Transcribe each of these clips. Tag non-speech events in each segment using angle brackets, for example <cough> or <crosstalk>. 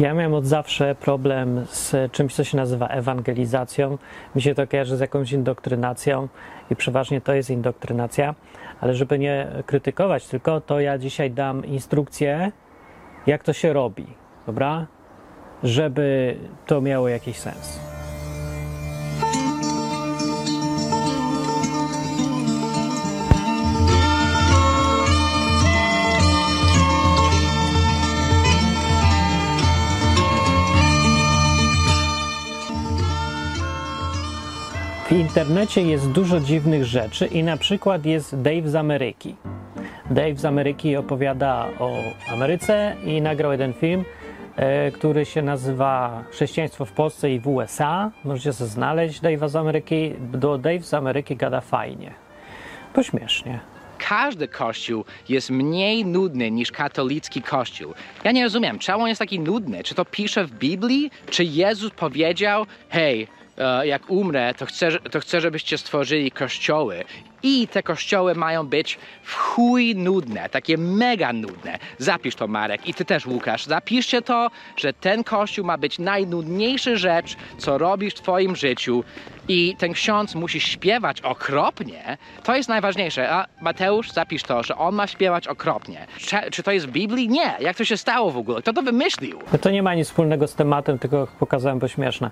Ja miałem od zawsze problem z czymś, co się nazywa ewangelizacją. Mi się to kojarzy z jakąś indoktrynacją i przeważnie to jest indoktrynacja, ale żeby nie krytykować tylko, to ja dzisiaj dam instrukcję, jak to się robi, dobra? Żeby to miało jakiś sens. W internecie jest dużo dziwnych rzeczy i na przykład jest Dave z Ameryki. Dave z Ameryki opowiada o Ameryce i nagrał jeden film, e, który się nazywa Chrześcijaństwo w Polsce i w USA. Możecie sobie znaleźć Dave'a z Ameryki. Do Dave z Ameryki gada fajnie. Pośmiesznie. każdy kościół jest mniej nudny niż katolicki kościół. Ja nie rozumiem, czemu on jest taki nudny? Czy to pisze w Biblii? Czy Jezus powiedział, hej, jak umrę, to chcę, to chcę, żebyście stworzyli kościoły. I te kościoły mają być w chuj nudne, takie mega nudne. Zapisz to, Marek, i ty też, Łukasz. Zapiszcie to, że ten kościół ma być najnudniejsza rzecz, co robisz w twoim życiu. I ten ksiądz musi śpiewać okropnie. To jest najważniejsze. A Mateusz, zapisz to, że on ma śpiewać okropnie. Czy, czy to jest w Biblii? Nie. Jak to się stało w ogóle? Kto to wymyślił? No to nie ma nic wspólnego z tematem, tylko pokazałem, bo śmieszne.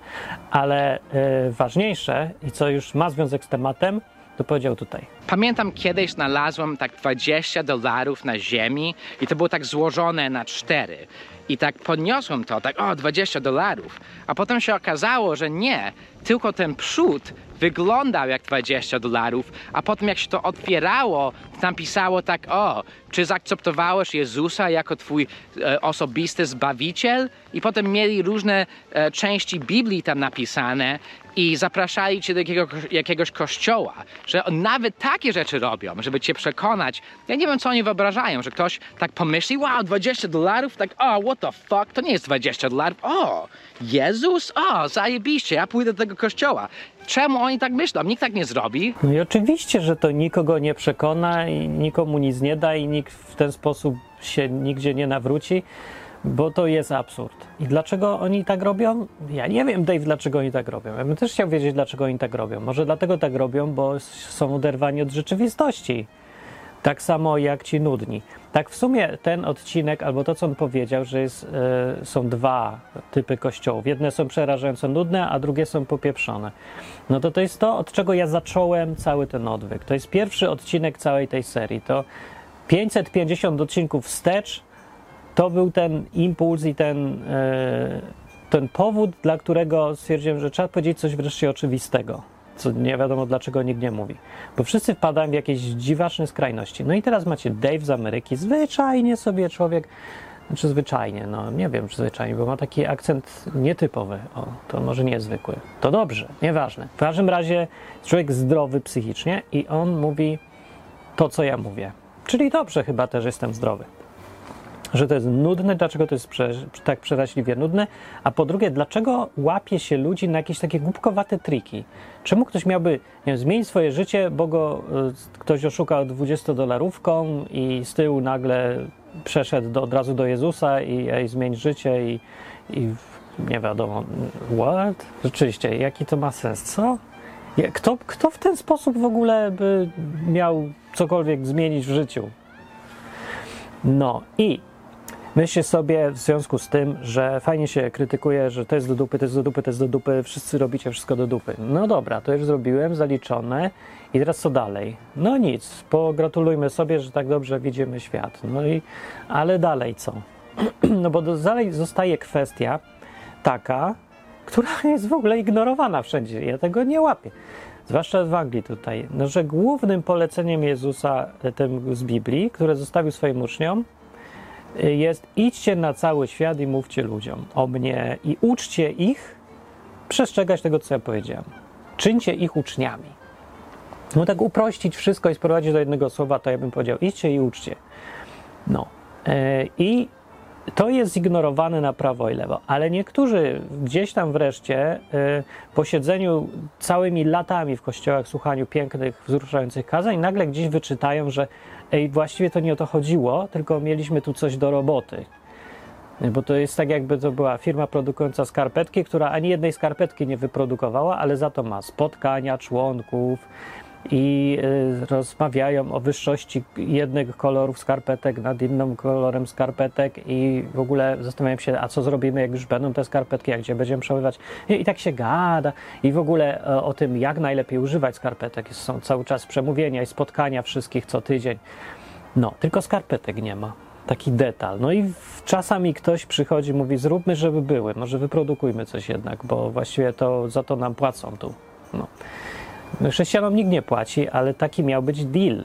Ale e, ważniejsze i co już ma związek z tematem, to powiedział tutaj. Pamiętam kiedyś znalazłem tak 20 dolarów na ziemi i to było tak złożone na cztery. I tak podniosłem to, tak o 20 dolarów. A potem się okazało, że nie, tylko ten przód wyglądał jak 20 dolarów, a potem jak się to otwierało, tam pisało tak o, czy zaakceptowałeś Jezusa jako twój e, osobisty zbawiciel? I potem mieli różne e, części Biblii tam napisane i zapraszali cię do jakiego, jakiegoś kościoła, że nawet takie rzeczy robią, żeby cię przekonać. Ja nie wiem, co oni wyobrażają, że ktoś tak pomyśli, wow, 20 dolarów, tak, o, what the fuck, to nie jest 20 dolarów, o, Jezus, o, zajebiście, ja pójdę do tego kościoła. Czemu oni tak myślą? Nikt tak nie zrobi. No i oczywiście, że to nikogo nie przekona i nikomu nic nie da i nikt w ten sposób się nigdzie nie nawróci, bo to jest absurd. I dlaczego oni tak robią? Ja nie wiem, Dave, dlaczego oni tak robią. Ja bym też chciał wiedzieć, dlaczego oni tak robią. Może dlatego tak robią, bo są oderwani od rzeczywistości. Tak samo jak ci nudni. Tak w sumie ten odcinek, albo to, co on powiedział, że jest, e, są dwa typy kościołów. Jedne są przerażająco nudne, a drugie są popieprzone. No to to jest to, od czego ja zacząłem cały ten odwyk. To jest pierwszy odcinek całej tej serii. To 550 odcinków wstecz to był ten impuls i ten, e, ten powód, dla którego stwierdziłem, że trzeba powiedzieć coś wreszcie oczywistego, co nie wiadomo dlaczego nikt nie mówi. Bo wszyscy wpadają w jakieś dziwaczne skrajności. No i teraz macie Dave z Ameryki, zwyczajnie sobie człowiek, znaczy zwyczajnie, no nie wiem czy zwyczajnie, bo ma taki akcent nietypowy. O, to może niezwykły. To dobrze, nieważne. W każdym razie człowiek zdrowy psychicznie i on mówi to, co ja mówię. Czyli dobrze chyba też jestem zdrowy że to jest nudne, dlaczego to jest prze, tak przeraźliwie nudne, a po drugie, dlaczego łapie się ludzi na jakieś takie głupkowate triki? Czemu ktoś miałby nie wiem, zmienić swoje życie, bo go y, ktoś oszukał 20-dolarówką i z tyłu nagle przeszedł do, od razu do Jezusa i ej, zmień życie i, i nie wiadomo, what? Rzeczywiście, jaki to ma sens, co? Kto, kto w ten sposób w ogóle by miał cokolwiek zmienić w życiu? No i Myślę sobie w związku z tym, że fajnie się krytykuje, że to jest do dupy, to jest do dupy, to jest do dupy, wszyscy robicie wszystko do dupy. No dobra, to już zrobiłem, zaliczone. I teraz co dalej? No nic, pogratulujmy sobie, że tak dobrze widzimy świat. No i, ale dalej co? <clears throat> No bo dalej zostaje kwestia taka, która <laughs> jest w ogóle ignorowana wszędzie. Ja tego nie łapię. Zwłaszcza w Anglii tutaj. No, że głównym poleceniem Jezusa tym z Biblii, które zostawił swoim uczniom, jest idźcie na cały świat i mówcie ludziom o mnie i uczcie ich przestrzegać tego, co ja powiedziałem. Czyńcie ich uczniami. No tak uprościć wszystko i sprowadzić do jednego słowa, to ja bym powiedział idźcie i uczcie. No. E, I to jest zignorowane na prawo i lewo, ale niektórzy gdzieś tam wreszcie y, po siedzeniu całymi latami w kościołach, słuchaniu pięknych, wzruszających kazań, nagle gdzieś wyczytają, że ej, właściwie to nie o to chodziło, tylko mieliśmy tu coś do roboty. Bo to jest tak, jakby to była firma produkująca skarpetki, która ani jednej skarpetki nie wyprodukowała, ale za to ma spotkania członków i y, rozmawiają o wyższości jednych kolorów skarpetek nad innym kolorem skarpetek i w ogóle zastanawiam się, a co zrobimy, jak już będą te skarpetki, a gdzie będziemy przechowywać. I, i tak się gada i w ogóle e, o tym, jak najlepiej używać skarpetek. Są cały czas przemówienia i spotkania wszystkich co tydzień. No, tylko skarpetek nie ma taki detal. No i czasami ktoś przychodzi, mówi, zróbmy, żeby były, może wyprodukujmy coś jednak, bo właściwie to za to nam płacą tu. No. Chrześcijanom nikt nie płaci, ale taki miał być deal,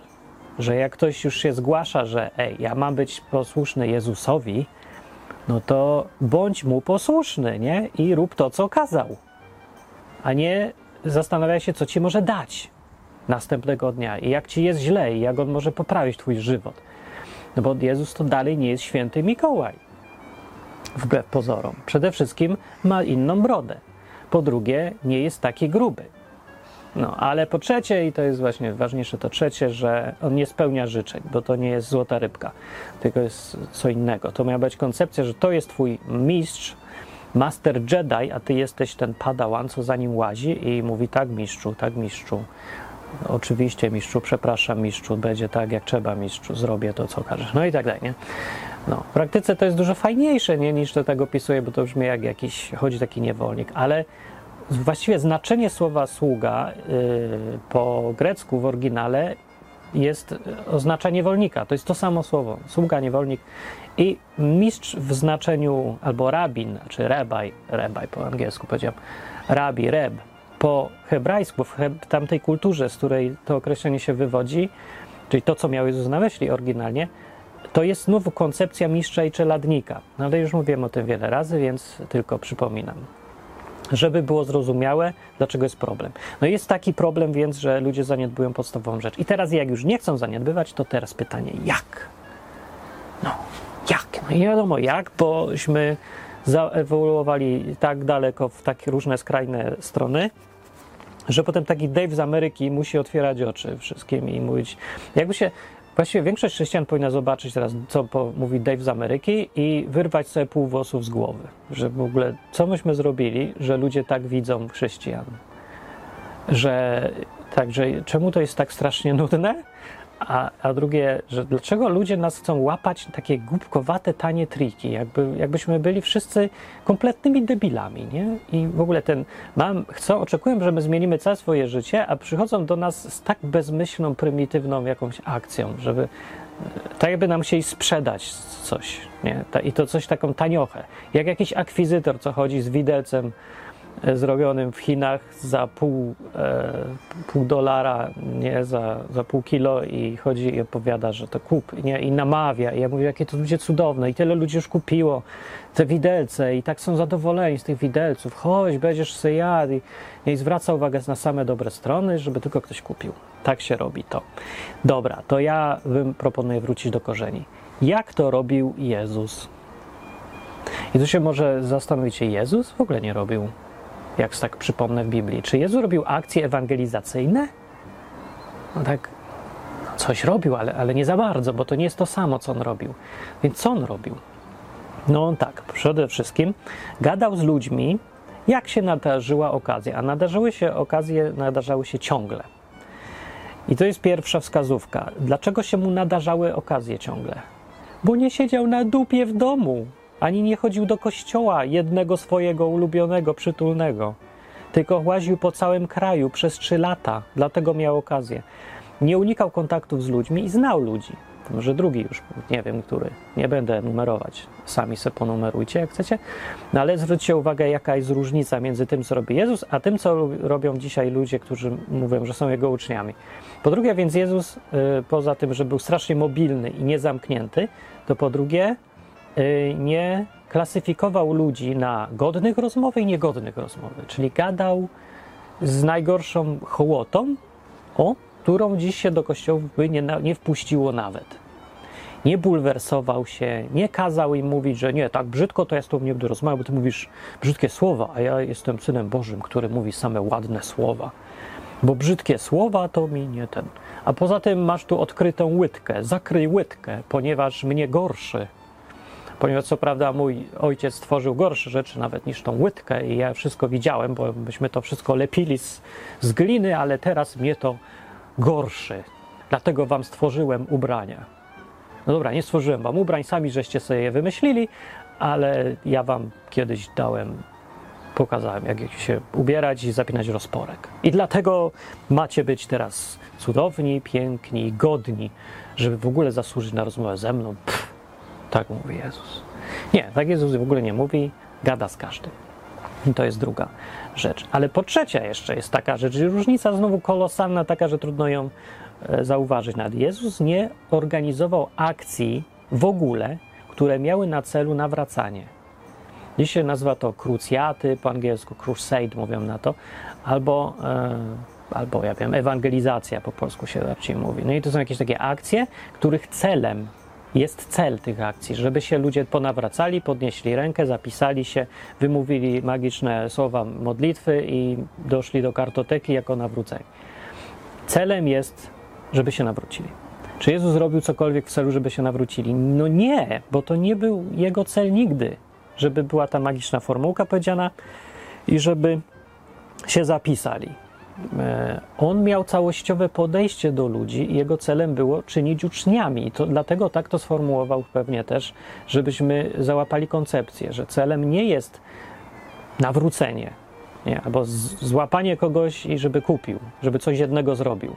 że jak ktoś już się zgłasza, że ej, ja mam być posłuszny Jezusowi, no to bądź mu posłuszny, nie? I rób to, co kazał. A nie zastanawiaj się, co ci może dać następnego dnia i jak ci jest źle i jak on może poprawić twój żywot. No bo Jezus to dalej nie jest święty Mikołaj. Wbrew pozorom. Przede wszystkim ma inną brodę. Po drugie, nie jest taki gruby. No, ale po trzecie, i to jest właśnie ważniejsze to trzecie, że on nie spełnia życzeń, bo to nie jest złota rybka, tylko jest co innego. To miała być koncepcja, że to jest twój mistrz, master Jedi, a ty jesteś ten padawan, co za nim łazi i mówi tak mistrzu, tak mistrzu. Oczywiście mistrzu, przepraszam mistrzu, będzie tak jak trzeba mistrzu, zrobię to co każesz. No i tak dalej, nie? No, w praktyce to jest dużo fajniejsze, nie, niż to tak opisuję, bo to brzmi jak jakiś, chodzi taki niewolnik, ale właściwie znaczenie słowa sługa yy, po grecku w oryginale jest oznacza niewolnika. To jest to samo słowo. Sługa, niewolnik. I mistrz w znaczeniu albo rabin, czy rebaj, rebaj po angielsku powiedziałem, rabi, reb, po hebrajsku, w tamtej kulturze, z której to określenie się wywodzi, czyli to, co miał Jezus na myśli oryginalnie, to jest znów koncepcja mistrza i czeladnika. No ale już mówiłem o tym wiele razy, więc tylko przypominam żeby było zrozumiałe, dlaczego jest problem. No jest taki problem więc, że ludzie zaniedbują podstawową rzecz. I teraz jak już nie chcą zaniedbywać, to teraz pytanie, jak? No, jak? No i wiadomo jak, bośmy zaewoluowali tak daleko w takie różne skrajne strony, że potem taki Dave z Ameryki musi otwierać oczy wszystkim i mówić, jakby się Właściwie większość chrześcijan powinna zobaczyć teraz, co mówi Dave z Ameryki i wyrwać sobie pół włosów z głowy. Że w ogóle, co myśmy zrobili, że ludzie tak widzą chrześcijan? Że, także, czemu to jest tak strasznie nudne? A, a drugie, że dlaczego ludzie nas chcą łapać takie głupkowate, tanie triki, jakby, jakbyśmy byli wszyscy kompletnymi debilami, nie? I w ogóle ten, mam, chcą, oczekują, że my zmienimy całe swoje życie, a przychodzą do nas z tak bezmyślną, prymitywną jakąś akcją, żeby tak jakby nam chcieli sprzedać coś, nie? I to coś taką taniochę. Jak jakiś akwizytor, co chodzi z widelcem zrobionym w Chinach za pół, e, pół dolara, nie, za, za pół kilo i chodzi i opowiada, że to kup, nie, i namawia. I ja mówię, jakie to ludzie cudowne i tyle ludzi już kupiło te widelce i tak są zadowoleni z tych widelców. Chodź, będziesz sobie jadł i, i zwraca uwagę na same dobre strony, żeby tylko ktoś kupił. Tak się robi to. Dobra, to ja bym proponuję wrócić do korzeni. Jak to robił Jezus? I tu się może zastanowicie, Jezus w ogóle nie robił jak tak przypomnę w Biblii. Czy Jezus robił akcje ewangelizacyjne? No tak, coś robił, ale, ale nie za bardzo, bo to nie jest to samo, co on robił. Więc co on robił? No on tak, przede wszystkim gadał z ludźmi, jak się nadarzyła okazja, a nadarzyły się okazje, nadarzały się ciągle. I to jest pierwsza wskazówka. Dlaczego się mu nadarzały okazje ciągle? Bo nie siedział na dupie w domu ani nie chodził do kościoła jednego swojego ulubionego, przytulnego, tylko łaził po całym kraju przez trzy lata, dlatego miał okazję. Nie unikał kontaktów z ludźmi i znał ludzi. Może drugi już, nie wiem który, nie będę numerować, sami sobie ponumerujcie jak chcecie, no ale zwróćcie uwagę, jaka jest różnica między tym, co robi Jezus, a tym, co robią dzisiaj ludzie, którzy mówią, że są Jego uczniami. Po drugie, więc Jezus, y, poza tym, że był strasznie mobilny i niezamknięty, to po drugie, nie klasyfikował ludzi na godnych rozmowy i niegodnych rozmowy, czyli gadał z najgorszą hołotą, o, którą dziś się do kościołów by nie, nie wpuściło nawet. Nie bulwersował się, nie kazał im mówić, że nie, tak brzydko to ja z tobą nie będę rozmawiał, bo ty mówisz brzydkie słowa, a ja jestem synem Bożym, który mówi same ładne słowa. Bo brzydkie słowa to mi nie ten. A poza tym masz tu odkrytą łydkę, zakryj łydkę, ponieważ mnie gorszy Ponieważ co prawda mój ojciec stworzył gorsze rzeczy nawet niż tą łydkę i ja wszystko widziałem, bo myśmy to wszystko lepili z, z gliny, ale teraz mnie to gorszy. Dlatego wam stworzyłem ubrania. No dobra, nie stworzyłem wam ubrań, sami żeście sobie je wymyślili, ale ja wam kiedyś dałem, pokazałem, jak się ubierać i zapinać rozporek. I dlatego macie być teraz cudowni, piękni, godni, żeby w ogóle zasłużyć na rozmowę ze mną. Pff, tak mówi Jezus. Nie, tak Jezus w ogóle nie mówi, gada z każdym. To jest druga rzecz. Ale po trzecie jeszcze jest taka rzecz, różnica znowu kolosalna, taka, że trudno ją e, zauważyć. Nawet Jezus nie organizował akcji w ogóle, które miały na celu nawracanie. Dziś się nazywa to krucjaty, po angielsku crusade mówią na to, albo, e, albo ja wiem, ewangelizacja po polsku się raczej mówi. No i to są jakieś takie akcje, których celem jest cel tych akcji, żeby się ludzie ponawracali, podnieśli rękę, zapisali się, wymówili magiczne słowa modlitwy i doszli do kartoteki jako nawróceni. Celem jest, żeby się nawrócili. Czy Jezus zrobił cokolwiek w celu, żeby się nawrócili? No nie, bo to nie był jego cel nigdy, żeby była ta magiczna formułka powiedziana i żeby się zapisali. E, on miał całościowe podejście do ludzi jego celem było czynić uczniami. To, dlatego tak to sformułował pewnie też, żebyśmy załapali koncepcję, że celem nie jest nawrócenie, nie, albo złapanie kogoś i żeby kupił, żeby coś jednego zrobił.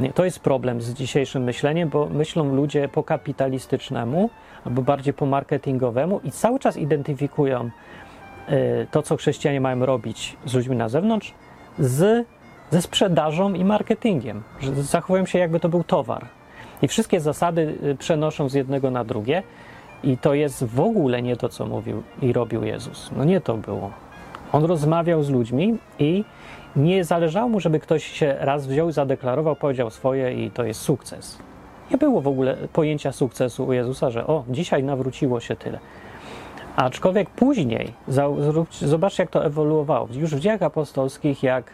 Nie, to jest problem z dzisiejszym myśleniem, bo myślą ludzie po kapitalistycznemu albo bardziej po marketingowemu i cały czas identyfikują y, to, co chrześcijanie mają robić z ludźmi na zewnątrz, z, ze sprzedażą i marketingiem. Zachowują się, jakby to był towar. I wszystkie zasady y, przenoszą z jednego na drugie, i to jest w ogóle nie to, co mówił i robił Jezus. No nie to było. On rozmawiał z ludźmi i nie zależało mu, żeby ktoś się raz wziął, zadeklarował, powiedział swoje i to jest sukces. Nie było w ogóle pojęcia sukcesu u Jezusa, że o, dzisiaj nawróciło się tyle. Aczkolwiek później, zobaczcie jak to ewoluowało. Już w dziejach apostolskich, jak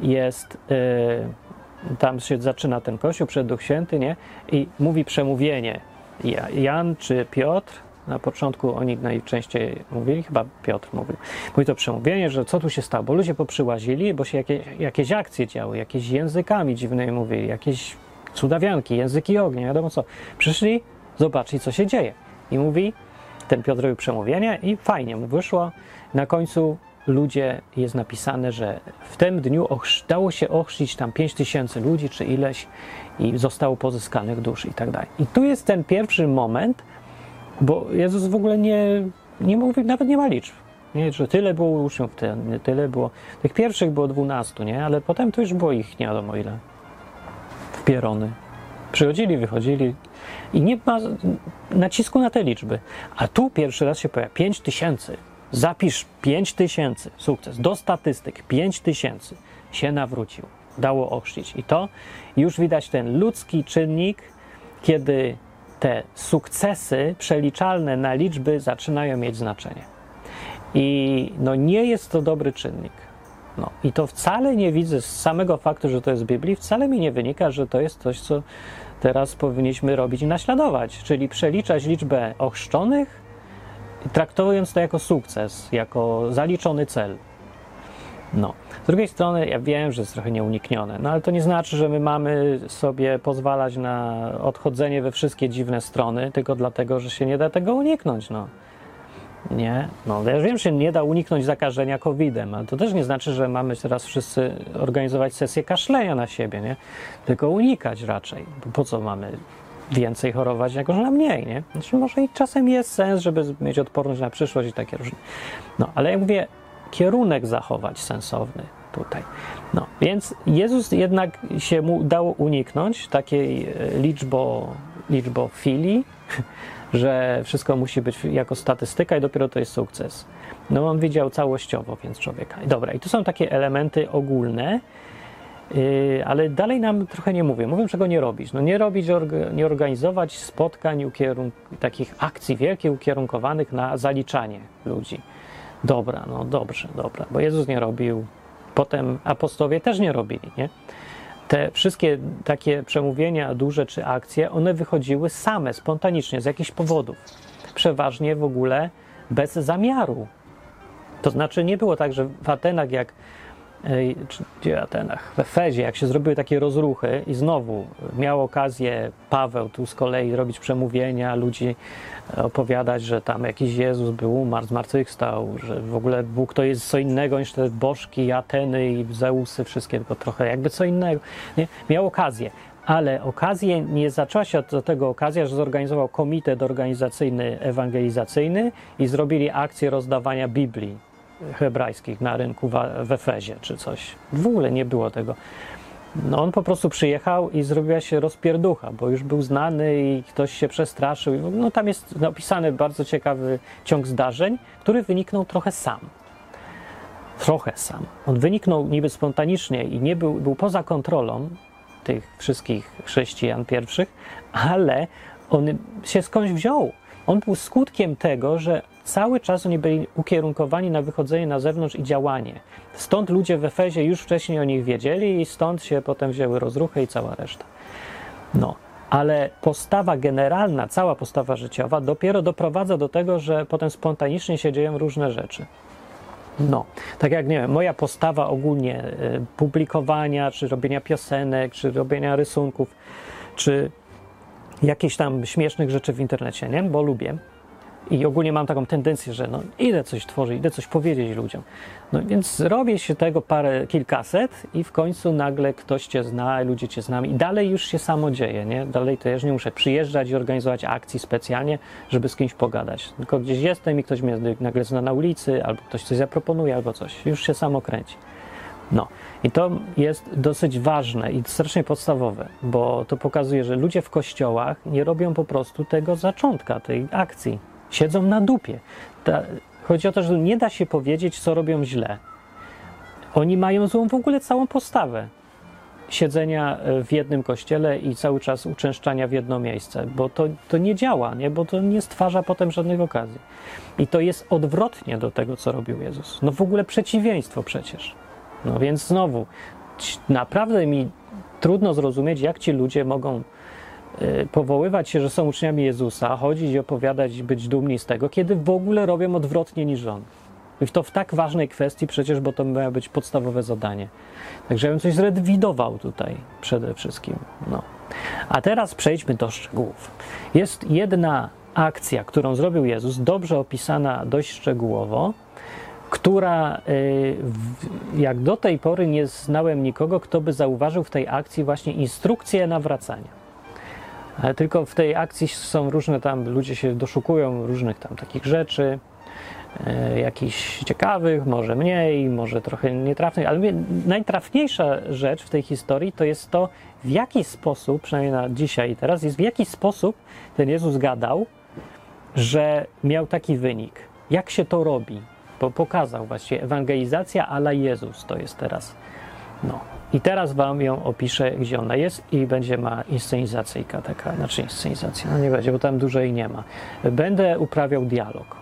jest, yy, tam się zaczyna ten kościół przed Duch Święty, nie? I mówi przemówienie. Jan czy Piotr, na początku oni najczęściej mówili, chyba Piotr mówił. Mówi to przemówienie, że co tu się stało, bo ludzie poprzyłazili, bo się jakieś, jakieś akcje działy, jakieś językami dziwnymi mówili, jakieś cudawianki, języki ognia, wiadomo co. Przyszli, zobaczyli co się dzieje. I mówi, ten Piotr robił przemówienie i fajnie mu wyszło. Na końcu ludzie, jest napisane, że w tym dniu dało się ochrzcić tam 5 tysięcy ludzi, czy ileś i zostało pozyskanych dusz i tak dalej. I tu jest ten pierwszy moment, bo Jezus w ogóle nie, nie mówi, nawet nie ma liczb. Nie, że tyle było uczniów, tyle było. Tych pierwszych było dwunastu, nie? Ale potem to już było ich nie wiadomo ile. Wpierony. Przychodzili, wychodzili i nie ma nacisku na te liczby. A tu pierwszy raz się pojawia 5 tysięcy. Zapisz 5 tysięcy, sukces. Do statystyk 5 tysięcy się nawrócił, dało ochrzcić. I to już widać ten ludzki czynnik, kiedy te sukcesy przeliczalne na liczby zaczynają mieć znaczenie. I no nie jest to dobry czynnik. No, I to wcale nie widzę z samego faktu, że to jest w Biblii, wcale mi nie wynika, że to jest coś, co teraz powinniśmy robić i naśladować, czyli przeliczać liczbę ochrzczonych, traktując to jako sukces, jako zaliczony cel. No. Z drugiej strony, ja wiem, że jest trochę nieuniknione, no ale to nie znaczy, że my mamy sobie pozwalać na odchodzenie we wszystkie dziwne strony, tylko dlatego, że się nie da tego uniknąć. No. Nie, no ja wiem, że nie da uniknąć zakażenia COVID-em, ale to też nie znaczy, że mamy teraz wszyscy organizować sesję kaszlenia na siebie, nie? Tylko unikać raczej. Bo po co mamy więcej chorować, jako że na mniej, nie? Znaczy może i czasem jest sens, żeby mieć odporność na przyszłość i takie różne. No, ale jak mówię, kierunek zachować sensowny tutaj. No, więc Jezus jednak się mu dało uniknąć takiej e, liczbo, liczbofilii, <laughs> że wszystko musi być jako statystyka i dopiero to jest sukces. No on widział całościowo więc człowieka. Dobra, i tu są takie elementy ogólne, yy, ale dalej nam trochę nie mówię. Mówię, czego nie robić. No nie robić, nie organizować spotkań, takich akcji wielkich ukierunkowanych na zaliczanie ludzi. Dobra, no dobrze, dobra, bo Jezus nie robił, potem apostowie też nie robili, nie? Te wszystkie takie przemówienia duże czy akcje, one wychodziły same, spontanicznie, z jakichś powodów. przeważnie w ogóle bez zamiaru. To znaczy nie było tak, że w Atenach jak gdzie Atenach? W Efezie, jak się zrobiły takie rozruchy i znowu miał okazję Paweł tu z kolei robić przemówienia, ludzi opowiadać, że tam jakiś Jezus był, umarł, zmartwychwstał, że w ogóle Bóg to jest co innego niż te bożki, Ateny i Zeusy, wszystkie, tylko trochę jakby co innego. Nie? Miał okazję, ale okazję, nie zaczęła się do tego okazja, że zorganizował komitet organizacyjny, ewangelizacyjny i zrobili akcję rozdawania Biblii hebrajskich na rynku w Efezie czy coś. W ogóle nie było tego. No on po prostu przyjechał i zrobiła się rozpierducha, bo już był znany i ktoś się przestraszył. No tam jest napisany bardzo ciekawy ciąg zdarzeń, który wyniknął trochę sam. Trochę sam. On wyniknął niby spontanicznie i nie był, był poza kontrolą tych wszystkich chrześcijan pierwszych, ale on się skądś wziął. On był skutkiem tego, że cały czas oni byli ukierunkowani na wychodzenie na zewnątrz i działanie. Stąd ludzie w Efezie już wcześniej o nich wiedzieli i stąd się potem wzięły rozruchy i cała reszta. No, ale postawa generalna, cała postawa życiowa dopiero doprowadza do tego, że potem spontanicznie się dzieją różne rzeczy. No, tak jak nie wiem, moja postawa ogólnie y, publikowania, czy robienia piosenek, czy robienia rysunków, czy jakichś tam śmiesznych rzeczy w internecie, nie? Bo lubię i ogólnie mam taką tendencję, że no, idę coś tworzyć, idę coś powiedzieć ludziom. No więc robię się tego parę, kilkaset i w końcu nagle ktoś cię zna, ludzie cię znają i dalej już się samo dzieje, nie? Dalej to ja już nie muszę przyjeżdżać i organizować akcji specjalnie, żeby z kimś pogadać. Tylko gdzieś jestem i ktoś mnie nagle zna na ulicy, albo ktoś coś zaproponuje, albo coś. Już się samo kręci. No i to jest dosyć ważne i strasznie podstawowe, bo to pokazuje, że ludzie w kościołach nie robią po prostu tego zaczątka, tej akcji Siedzą na dupie. Ta, chodzi o to, że nie da się powiedzieć, co robią źle. Oni mają złą w ogóle całą postawę siedzenia e, w jednym kościele i cały czas uczęszczania w jedno miejsce, bo to, to nie działa, nie? bo to nie stwarza potem żadnych okazji. I to jest odwrotnie do tego, co robił Jezus. No w ogóle przeciwieństwo przecież. No więc znowu, naprawdę mi trudno zrozumieć, jak ci ludzie mogą powoływać się, że są uczniami Jezusa, chodzić i opowiadać być dumni z tego, kiedy w ogóle robią odwrotnie niż on. I to w tak ważnej kwestii przecież, bo to miało być podstawowe zadanie. Także ja bym coś zrewidował tutaj przede wszystkim. No. A teraz przejdźmy do szczegółów. Jest jedna akcja, którą zrobił Jezus, dobrze opisana dość szczegółowo, która y, jak do tej pory nie znałem nikogo, kto by zauważył w tej akcji właśnie instrukcję nawracania. Ale tylko w tej akcji są różne tam, ludzie się doszukują różnych tam takich rzeczy, e, jakichś ciekawych, może mniej, może trochę nietrafnych, ale najtrafniejsza rzecz w tej historii to jest to, w jaki sposób, przynajmniej na dzisiaj i teraz, jest w jaki sposób ten Jezus gadał, że miał taki wynik. Jak się to robi? Bo pokazał właśnie ewangelizacja ala Jezus to jest teraz. No. I teraz Wam ją opiszę, gdzie ona jest i będzie ma inscenizacyjka taka, znaczy inscenizacja, no nie będzie, bo tam dużo jej nie ma. Będę uprawiał dialog.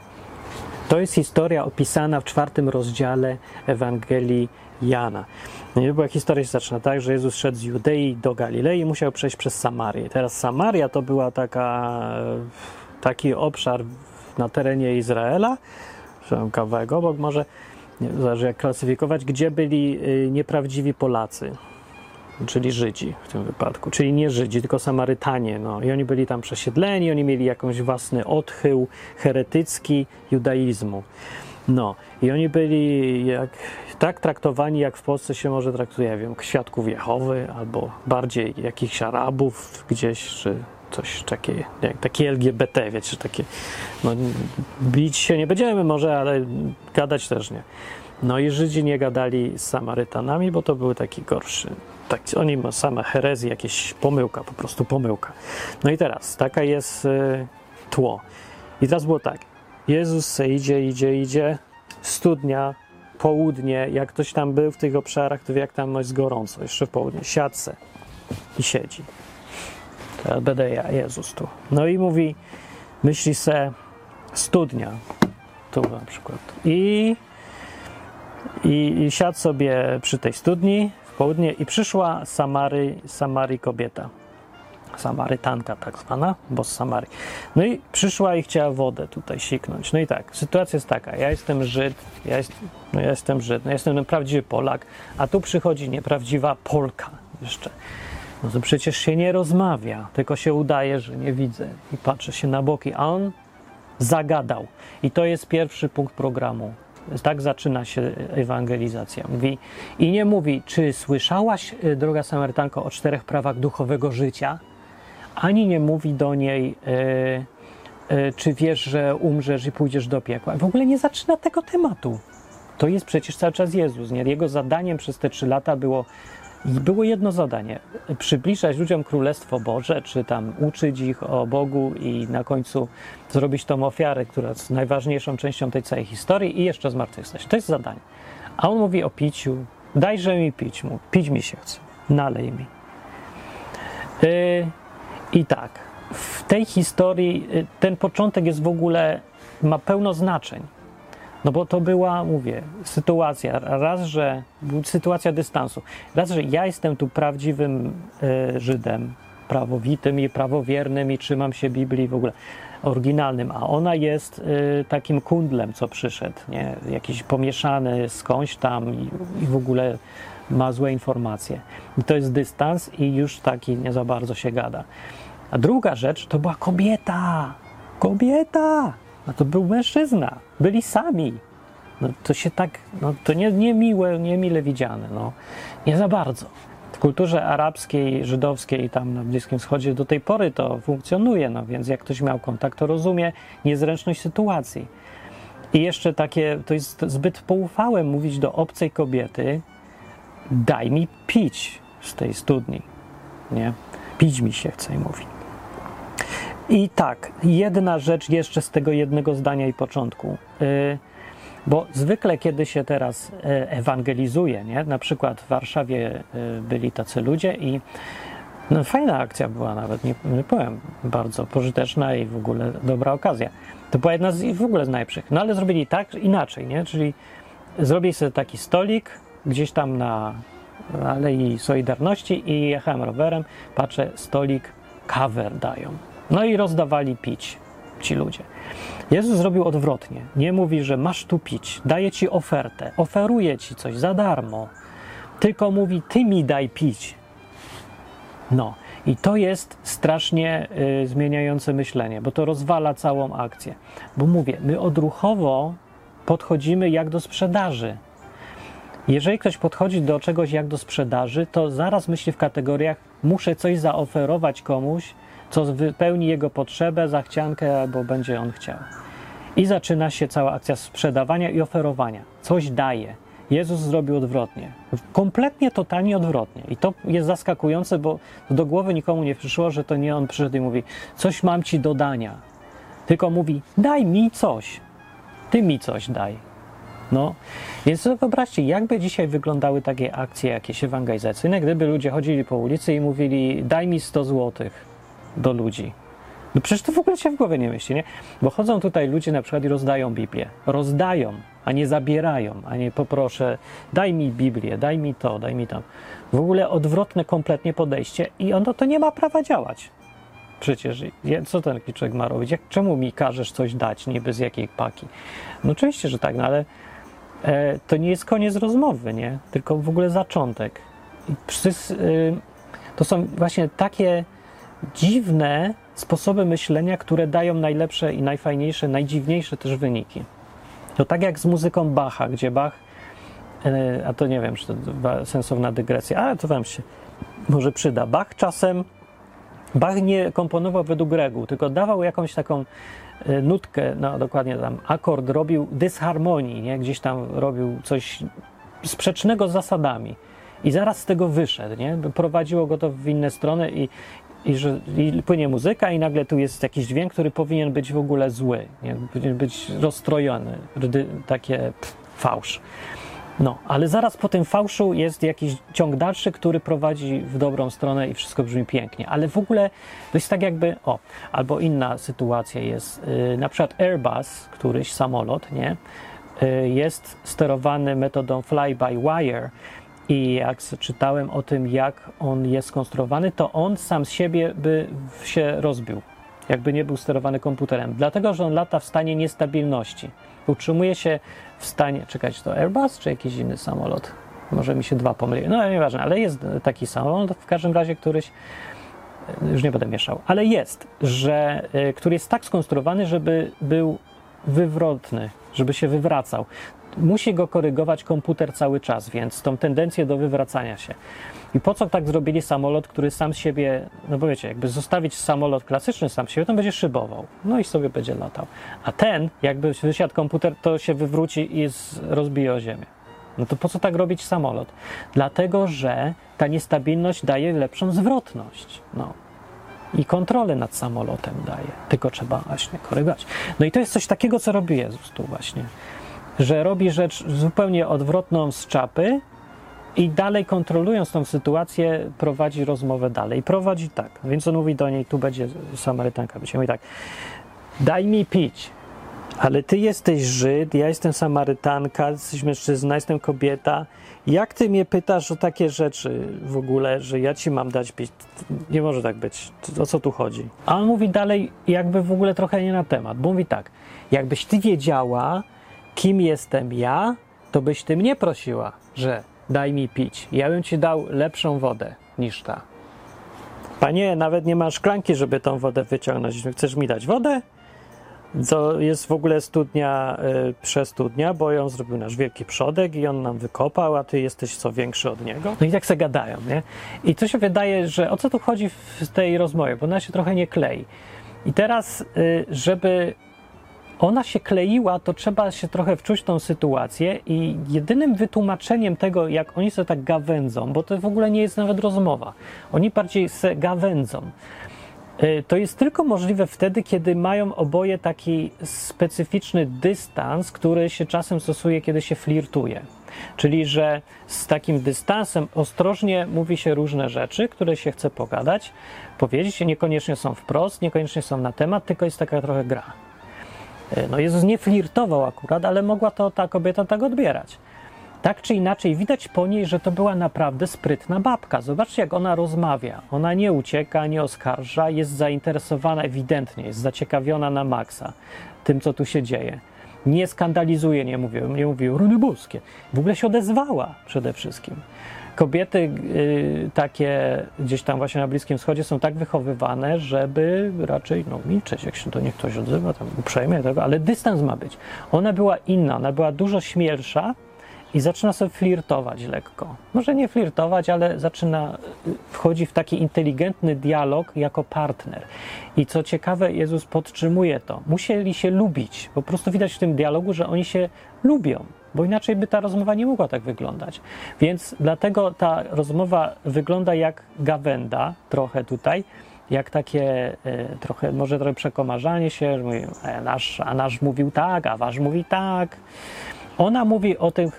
To jest historia opisana w czwartym rozdziale Ewangelii Jana. Była historia się zaczyna tak, że Jezus szedł z Judei do Galilei i musiał przejść przez Samarię. Teraz Samaria to była taka, taki obszar na terenie Izraela, kawałek obok może, nie, zależy jak klasyfikować, gdzie byli y, nieprawdziwi Polacy, czyli Żydzi w tym wypadku, czyli nie Żydzi, tylko Samarytanie. No. I oni byli tam przesiedleni, oni mieli jakąś własny odchył heretycki judaizmu. No i oni byli jak, tak traktowani, jak w Polsce się może traktuje, ja wiem, świadków Jehowy albo bardziej jakichś Arabów gdzieś, czy coś takie, jak takie LGBT, wiecie, takie, no bić się nie będziemy może, ale gadać też nie. No i Żydzi nie gadali z Samarytanami, bo to były taki gorszy. Tak, oni ma same herezje, jakieś pomyłka, po prostu pomyłka. No i teraz, taka jest y, tło. I teraz było tak, Jezus se idzie, idzie, idzie, studnia, południe, jak ktoś tam był w tych obszarach, to wie jak tam jest gorąco, jeszcze w południe, siadce i siedzi. Teraz Jezus tu. No i mówi, myśli se studnia, tu na przykład. I, i, i siadł sobie przy tej studni w południe i przyszła Samary, Samary kobieta. Samarytanka tak zwana, bo z Samarii. No i przyszła i chciała wodę tutaj siknąć. No i tak, sytuacja jest taka, ja jestem Żyd, ja, jest, no ja jestem Żyd, no ja jestem prawdziwy Polak, a tu przychodzi nieprawdziwa Polka jeszcze. No to przecież się nie rozmawia, tylko się udaje, że nie widzę i patrzę się na boki, a on zagadał. I to jest pierwszy punkt programu. Tak zaczyna się ewangelizacja. Mówi, I nie mówi, czy słyszałaś, y, droga Samarytanko, o czterech prawach duchowego życia? Ani nie mówi do niej, y, y, czy wiesz, że umrzesz i pójdziesz do piekła. W ogóle nie zaczyna tego tematu. To jest przecież cały czas Jezus. Nie? Jego zadaniem przez te trzy lata było i było jedno zadanie: przybliżać ludziom Królestwo Boże, czy tam uczyć ich o Bogu i na końcu zrobić tą ofiarę, która jest najważniejszą częścią tej całej historii i jeszcze zmartwychwstać. To jest zadanie. A on mówi o piciu. Dajże mi pić. Mówi, pić mi się chce. Nalej mi. Yy, I tak, w tej historii yy, ten początek jest w ogóle, ma pełno znaczeń. No bo to była, mówię, sytuacja, raz, że sytuacja dystansu, raz, że ja jestem tu prawdziwym y, Żydem, prawowitym i prawowiernym i trzymam się Biblii w ogóle oryginalnym, a ona jest y, takim kundlem, co przyszedł, nie? jakiś pomieszany skądś tam i, i w ogóle ma złe informacje. I to jest dystans i już taki nie za bardzo się gada. A druga rzecz to była kobieta. Kobieta! A to był mężczyzna. Byli sami. No, to się tak, no, to nie, nie miłe, nie mile widziane. No. Nie za bardzo. W kulturze arabskiej, żydowskiej, tam na Bliskim Wschodzie do tej pory to funkcjonuje, no więc jak ktoś miał kontakt, to rozumie niezręczność sytuacji. I jeszcze takie, to jest zbyt poufałe mówić do obcej kobiety, daj mi pić z tej studni, nie? Pić mi się chce, mówi. I tak, jedna rzecz jeszcze z tego jednego zdania i początku. Yy, bo zwykle, kiedy się teraz e, ewangelizuje, nie? na przykład w Warszawie e, byli tacy ludzie i no, fajna akcja była nawet, nie, nie powiem, bardzo pożyteczna i w ogóle dobra okazja. To była jedna z w ogóle z najlepszych. No ale zrobili tak inaczej, nie? Czyli zrobili sobie taki stolik gdzieś tam na Alei Solidarności i jechałem rowerem, patrzę, stolik, kawę dają. No i rozdawali pić ci ludzie. Jezus zrobił odwrotnie. Nie mówi, że masz tu pić, daje ci ofertę, oferuje ci coś za darmo, tylko mówi, ty mi daj pić. No, i to jest strasznie y, zmieniające myślenie, bo to rozwala całą akcję. Bo mówię, my odruchowo podchodzimy jak do sprzedaży. Jeżeli ktoś podchodzi do czegoś jak do sprzedaży, to zaraz myśli w kategoriach: muszę coś zaoferować komuś, co wypełni jego potrzebę, zachciankę albo będzie on chciał. I zaczyna się cała akcja sprzedawania i oferowania. Coś daje. Jezus zrobił odwrotnie. Kompletnie, totalnie odwrotnie. I to jest zaskakujące, bo do głowy nikomu nie przyszło, że to nie on przyszedł i mówi: Coś mam ci do dania. Tylko mówi: Daj mi coś. Ty mi coś daj. No, więc wyobraźcie, jakby dzisiaj wyglądały takie akcje jakieś ewangelizacyjne, gdyby ludzie chodzili po ulicy i mówili: Daj mi 100 złotych do ludzi. No przecież to w ogóle się w głowie nie myśli, nie? Bo chodzą tutaj ludzie na przykład i rozdają Biblię. Rozdają, a nie zabierają, a nie poproszę, daj mi Biblię, daj mi to, daj mi to. W ogóle odwrotne kompletnie podejście i ono to nie ma prawa działać. Przecież co ten człowiek ma robić? Jak, czemu mi każesz coś dać, niby z jakiej paki? No oczywiście, że tak, no ale e, to nie jest koniec rozmowy, nie? Tylko w ogóle zaczątek. Przecież, e, to są właśnie takie dziwne sposoby myślenia, które dają najlepsze i najfajniejsze, najdziwniejsze też wyniki. To tak jak z muzyką Bacha, gdzie Bach, e, a to nie wiem, czy to sensowna dygresja, ale to wam się może przyda. Bach czasem, Bach nie komponował według reguł, tylko dawał jakąś taką e, nutkę, no dokładnie tam akord robił dysharmonii, nie? gdzieś tam robił coś sprzecznego z zasadami. I zaraz z tego wyszedł, nie? Prowadziło go to w inne strony i, i że i płynie muzyka i nagle tu jest jakiś dźwięk, który powinien być w ogóle zły, nie? powinien być rozstrojony, takie pff, fałsz. No, ale zaraz po tym fałszu jest jakiś ciąg dalszy, który prowadzi w dobrą stronę i wszystko brzmi pięknie. Ale w ogóle to jest tak jakby, o, albo inna sytuacja jest, yy, na przykład Airbus, któryś samolot, nie, yy, jest sterowany metodą fly-by-wire I jak czytałem o tym, jak on jest skonstruowany, to on sam z siebie by się rozbił, jakby nie był sterowany komputerem. Dlatego, że on lata w stanie niestabilności. Utrzymuje się w stanie. Czekać, to Airbus czy jakiś inny samolot? Może mi się dwa pomyliły. No nieważne, ale jest taki samolot, w każdym razie któryś. Już nie będę mieszał, ale jest, że, y, który jest tak skonstruowany, żeby był wywrotny, żeby się wywracał musi go korygować komputer cały czas, więc tą tendencję do wywracania się. I po co tak zrobili samolot, który sam siebie, no bo wiecie, jakby zostawić samolot klasyczny sam siebie, to będzie szybował, no i sobie będzie latał. A ten, jakby wysiadł komputer, to się wywróci i rozbije o ziemię. No to po co tak robić samolot? Dlatego, że ta niestabilność daje lepszą zwrotność. No. I kontrolę nad samolotem daje. Tylko trzeba właśnie korygować. No i to jest coś takiego, co robi Jezus tu właśnie że robi rzecz zupełnie odwrotną z czapy i dalej kontrolując tą sytuację, prowadzi rozmowę dalej. Prowadzi tak, więc on mówi do niej, tu będzie Samarytanka, będzie mówi tak, daj mi pić, ale ty jesteś Żyd, ja jestem Samarytanka, jesteś mężczyzna, jestem kobieta. Jak ty mnie pytasz o takie rzeczy w ogóle, że ja ci mam dać pić? Nie może tak być. O co tu chodzi? A on mówi dalej, jakby w ogóle trochę nie na temat, bo mówi tak, jakbyś ty wiedziała, kim jestem ja, to byś ty mnie prosiła, że daj mi pić. Ja bym ci dał lepszą wodę niż ta. Panie, nawet nie ma szklanki, żeby tą wodę wyciągnąć. Chcesz mi dać wodę? To jest w ogóle studnia y, przestudnia, bo ją zrobił nasz wielki przodek i on nam wykopał, a ty jesteś co większy od niego. No i tak se gadają, nie? I to się wydaje, że o co tu chodzi w tej rozmowie, bo ona się trochę nie klei. I teraz, y, żeby ona się kleiła, to trzeba się trochę wczuć w tą sytuację i jedynym wytłumaczeniem tego, jak oni sobie tak gawędzą, bo to w ogóle nie jest nawet rozmowa, oni bardziej se gawędzą, y, to jest tylko możliwe wtedy, kiedy mają oboje taki specyficzny dystans, który się czasem stosuje, kiedy się flirtuje. Czyli, że z takim dystansem ostrożnie mówi się różne rzeczy, które się chce pogadać, powiedzieć, niekoniecznie są wprost, niekoniecznie są na temat, tylko jest taka trochę gra. E, no Jezus nie flirtował akurat, ale mogła to ta kobieta tak odbierać. Tak czy inaczej, widać po niej, że to była naprawdę sprytna babka. Zobaczcie, jak ona rozmawia. Ona nie ucieka, nie oskarża, jest zainteresowana ewidentnie, jest zaciekawiona na maksa tym, co tu się dzieje. Nie skandalizuje, nie mówi, nie mówi runy boskie. W ogóle się odezwała przede wszystkim kobiety y, takie gdzieś tam właśnie na Bliskim Wschodzie są tak wychowywane, żeby raczej no, milczeć, jak się do nich ktoś odzywa, tam uprzejmie tego, ale dystans ma być. Ona była inna, ona była dużo śmielsza i zaczyna sobie flirtować lekko. Może nie flirtować, ale zaczyna, y, wchodzi w taki inteligentny dialog jako partner. I co ciekawe, Jezus podtrzymuje to. Musieli się lubić. Po prostu widać w tym dialogu, że oni się lubią bo inaczej by ta rozmowa nie mogła tak wyglądać. Więc dlatego ta rozmowa wygląda jak gawenda, trochę tutaj, jak takie e, trochę, może trochę przekomarzanie się, że a nasz, a nasz mówił tak, a wasz mówi tak. Ona mówi o tym,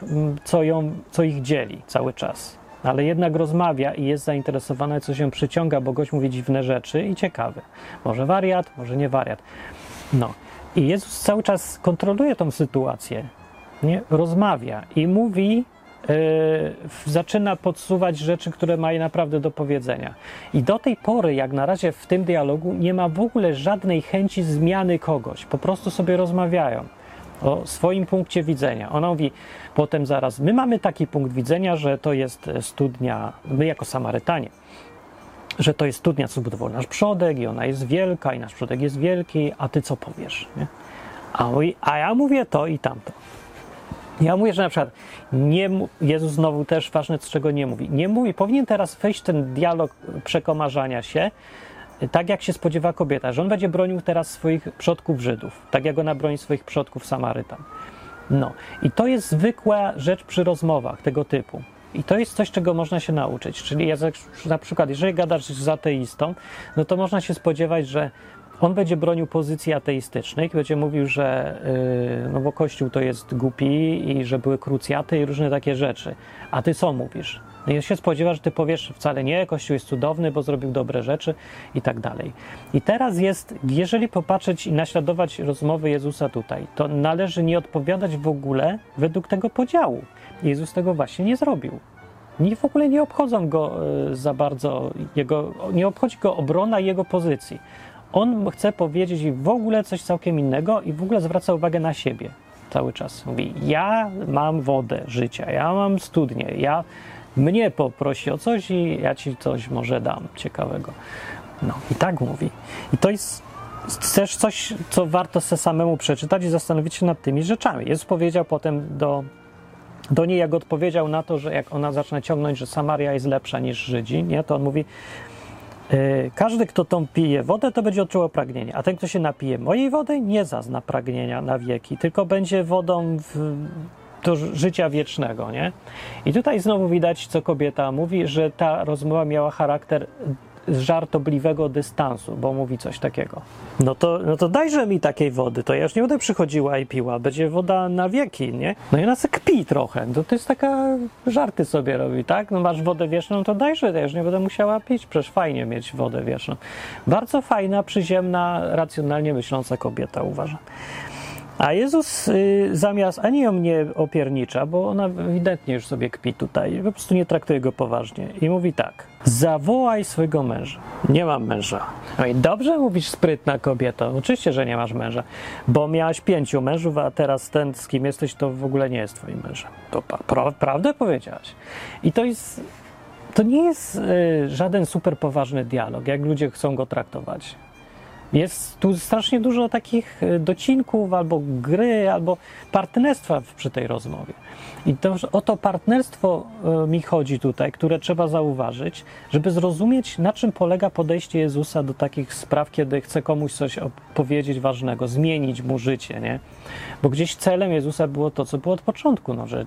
co, ją, co ich dzieli cały czas, ale jednak rozmawia i jest zainteresowana, co się przyciąga, bo gość mówi dziwne rzeczy i ciekawy. Może wariat, może nie wariat. No. I Jezus cały czas kontroluje tą sytuację nie? rozmawia i mówi, yy, zaczyna podsuwać rzeczy, które ma naprawdę do powiedzenia. I do tej pory, jak na razie w tym dialogu, nie ma w ogóle żadnej chęci zmiany kogoś. Po prostu sobie rozmawiają o swoim punkcie widzenia. Ona mówi potem zaraz, my mamy taki punkt widzenia, że to jest studnia, my jako Samarytanie, że to jest studnia, co budował nasz przodek i ona jest wielka i nasz przodek jest wielki, a ty co powiesz? Nie? A, a ja mówię to i tamto. Ja mówię, że na przykład nie, Jezus znowu też ważne, z czego nie mówi. Nie mówi, powinien teraz wejść ten dialog przekomarzania się, tak jak się spodziewa kobieta, że on będzie bronił teraz swoich przodków Żydów, tak jak ona broni swoich przodków Samarytan. No i to jest zwykła rzecz przy rozmowach tego typu. I to jest coś, czego można się nauczyć. Czyli ja na przykład, jeżeli gadasz z ateistą, no to można się spodziewać, że on będzie bronił pozycji ateistycznej, będzie mówił, że yy, no bo Kościół to jest głupi i że były krucjaty i różne takie rzeczy. A ty co mówisz? No i się spodziewa, że ty powiesz wcale nie, Kościół jest cudowny, bo zrobił dobre rzeczy i tak dalej. I teraz jest, jeżeli popatrzeć i naśladować rozmowy Jezusa tutaj, to należy nie odpowiadać w ogóle według tego podziału. Jezus tego właśnie nie zrobił. Nie, w ogóle nie obchodzą go y, za bardzo, jego, nie obchodzi go obrona jego pozycji. On chce powiedzieć w ogóle coś całkiem innego i w ogóle zwraca uwagę na siebie cały czas. Mówi, ja mam wodę życia, ja mam studnię, ja mnie poprosi o coś i ja ci coś może dam ciekawego. No i tak mówi. I to jest też coś, co warto sobie samemu przeczytać i zastanowić się nad tymi rzeczami. Jezus powiedział potem do, do niej, jak odpowiedział na to, że jak ona zaczyna ciągnąć, że Samaria jest lepsza niż Żydzi, nie, to on mówi, każdy, kto tą pije wodę, to będzie odczuwał pragnienie, a ten, kto się napije mojej wody, nie zazna pragnienia na wieki, tylko będzie wodą w, do życia wiecznego, nie? I tutaj znowu widać, co kobieta mówi, że ta rozmowa miała charakter żartobliwego dystansu, bo mówi coś takiego. No to, no to dajże mi takiej wody, to ja już nie będę przychodziła i piła, będzie woda na wieki, nie? No i ona se kpi trochę, no to jest taka, żarty sobie robi, tak? No masz wodę wieczną, to dajże, ja już nie będę musiała pić, przecież fajnie mieć wodę wieczną. Bardzo fajna, przyziemna, racjonalnie myśląca kobieta, uważam. A Jezus y, zamiast ani ją nie opiernicza, bo ona ewidentnie już sobie kpi tutaj, po prostu nie traktuje go poważnie i mówi tak: Zawołaj swojego męża. Nie mam męża. No i dobrze mówisz, sprytna kobieta. Oczywiście, że nie masz męża, bo miałaś pięciu mężów, a teraz ten, z kim jesteś, to w ogóle nie jest twoim mężem. To pra prawdę powiedziałaś. I to jest. To nie jest y, żaden super poważny dialog, jak ludzie chcą go traktować. Jest tu strasznie dużo takich e, docinków, albo gry, albo partnerstwa przy tej rozmowie. I to, o to partnerstwo e, mi chodzi tutaj, które trzeba zauważyć, żeby zrozumieć, na czym polega podejście Jezusa do takich spraw, kiedy chce komuś coś powiedzieć ważnego, zmienić mu życie, nie? Bo gdzieś celem Jezusa było to, co było od początku, no, że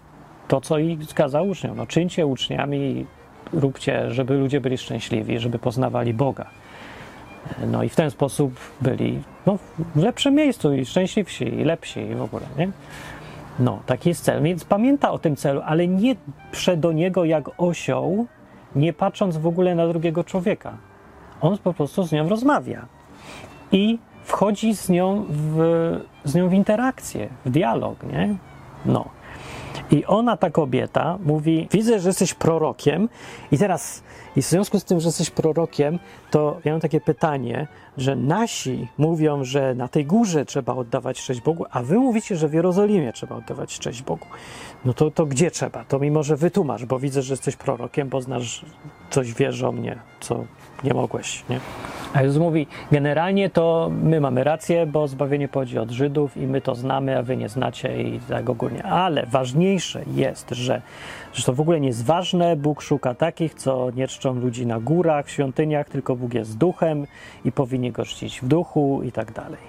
to, co i skazał uczniom, no, czyńcie uczniami, róbcie, żeby ludzie byli szczęśliwi, żeby poznawali Boga. No i w ten sposób byli no, w lepszym miejscu i szczęśliwsi, i lepsi i w ogóle, nie? No, taki jest cel, więc pamięta o tym celu, ale nie prze do niego jak osioł, nie patrząc w ogóle na drugiego człowieka. On po prostu z nią rozmawia i wchodzi z nią w, z nią w interakcję, w dialog, nie? No. I ona, ta kobieta, mówi: Widzę, że jesteś prorokiem, i teraz, i w związku z tym, że jesteś prorokiem, to ja mam takie pytanie, że nasi mówią, że na tej górze trzeba oddawać cześć Bogu, a wy mówicie, że w Jerozolimie trzeba oddawać cześć Bogu. No to, to gdzie trzeba? To mi może wytłumacz, bo widzę, że jesteś prorokiem, bo znasz coś wiesz o mnie, co nie mogłeś, nie? A Jezus mówi, generalnie to my mamy rację, bo zbawienie pochodzi od Żydów i my to znamy, a wy nie znacie i tak ogólnie. Ale ważniejsze jest, że, że to w ogóle nie jest ważne, Bóg szuka takich, co nie czczą ludzi na górach, w świątyniach, tylko Bóg jest duchem i powinni go czcić w duchu i tak dalej.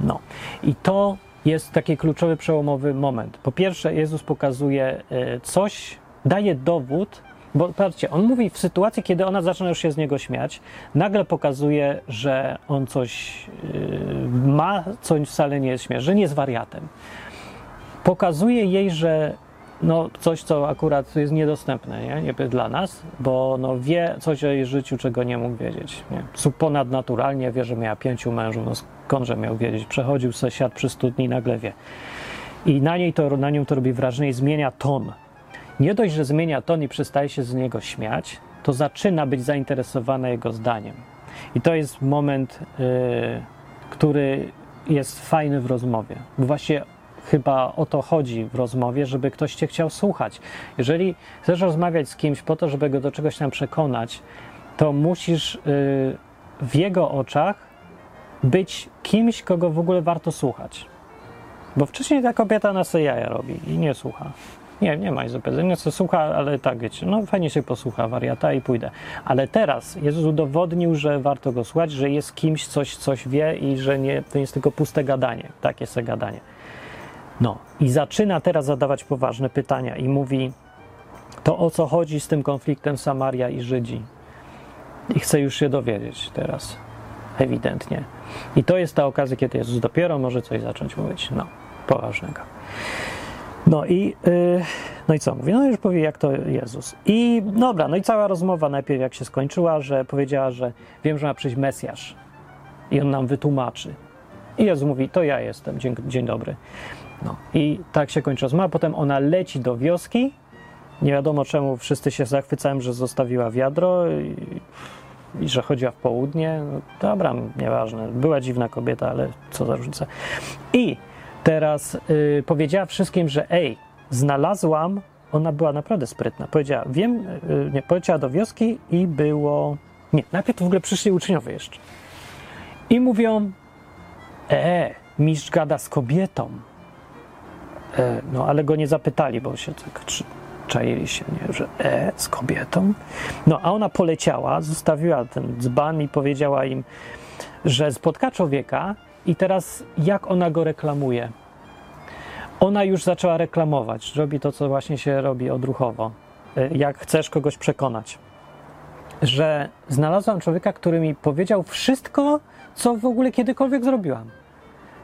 No i to jest taki kluczowy, przełomowy moment. Po pierwsze, Jezus pokazuje e, coś, daje dowód, bo patrzcie, on mówi w sytuacji, kiedy ona zaczyna już się z niego śmiać, nagle pokazuje, że on coś yy, ma, co wcale nie jest śmieszne, że nie jest wariatem. Pokazuje jej, że no, coś, co akurat jest niedostępne nie? nie dla nas, bo no, wie coś o jej życiu, czego nie mógł wiedzieć. Nie? Ponadnaturalnie wie, że miała pięciu mężów, no skądże miał wiedzieć? Przechodził sobie siat przy studni i nagle wie. I na, niej to, na nią to robi wrażenie i zmienia ton nie dość, że zmienia ton i przestaje się z niego śmiać, to zaczyna być zainteresowana jego zdaniem. I to jest moment, yy, który jest fajny w rozmowie. Bo właśnie chyba o to chodzi w rozmowie, żeby ktoś cię chciał słuchać. Jeżeli chcesz rozmawiać z kimś po to, żeby go do czegoś tam przekonać, to musisz yy, w jego oczach być kimś, kogo w ogóle warto słuchać. Bo wcześniej ta kobieta na sobie jaja robi i nie słucha. Nie, nie ma izopedzy. co słucha, ale tak wiecie, no fajnie się posłucha wariata i pójdę. Ale teraz Jezus udowodnił, że warto go słuchać, że jest kimś, coś, coś wie i że nie, to jest tylko puste gadanie. Takie se gadanie. No i zaczyna teraz zadawać poważne pytania i mówi, to o co chodzi z tym konfliktem Samaria i Żydzi. I chce już się dowiedzieć teraz, ewidentnie. I to jest ta okazja, kiedy Jezus dopiero może coś zacząć mówić, no, poważnego. No i, yy, no i co mówi? No już powie, jak to Jezus. I dobra, no i cała rozmowa najpierw jak się skończyła, że powiedziała, że wiem, że ma przyjść Mesjasz i on nam wytłumaczy. I Jezus mówi, to ja jestem, dzień, dzień dobry. No i tak się kończy rozmowa. Potem ona leci do wioski Nie wiadomo czemu wszyscy się zachwycają, że zostawiła wiadro i, i że chodziła w południe. No, dobra, nieważne. Była dziwna kobieta, ale co za różnica. I teraz y, powiedziała wszystkim, że ej, znalazłam, ona była naprawdę sprytna. Powiedziała, wiem, y, nie, poleciała do wioski i było. Nie, najpierw w ogóle przyszli uczniowie jeszcze. I mówią, e, mistrz gada z kobietą. E, no, ale go nie zapytali, bo się tak czaili się, nie, że e, z kobietą. No, a ona poleciała, zostawiła ten dzban i powiedziała im, że spotka człowieka i teraz jak ona go reklamuje? Ona już zaczęła reklamować, robi to, co właśnie się robi odruchowo. E, Jak chcesz kogoś przekonać, że znalazłam człowieka, który mi powiedział wszystko, co w ogóle kiedykolwiek zrobiłam.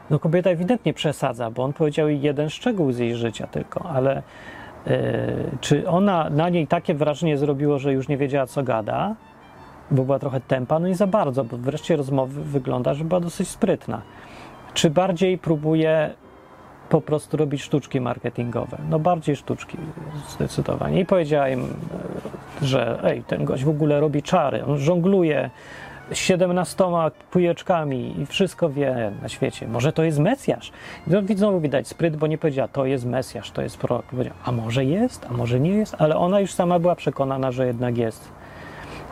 No kobieta ewidentnie przesadza, bo on powiedział jej jeden szczegół z jej życia tylko, ale yy, czy ona na niej takie wrażenie zrobiło, że już nie wiedziała co gada, bo była trochę tempa, no nie za bardzo, bo wreszcie rozmowy wygląda, że była dosyć sprytna. Czy bardziej próbuje po prostu robić sztuczki marketingowe? No bardziej sztuczki zdecydowanie. I powiedziała im, yy, że ej, ten gość w ogóle robi czary, on żongluje 17 pujeczkami i wszystko wie na świecie. Może to jest Mesjasz? I znowu widać spryt, bo nie powiedziała, to jest Mesjasz, to jest prorok. Powiedziała, a może jest, a może nie jest, ale ona już sama była przekonana, że jednak jest.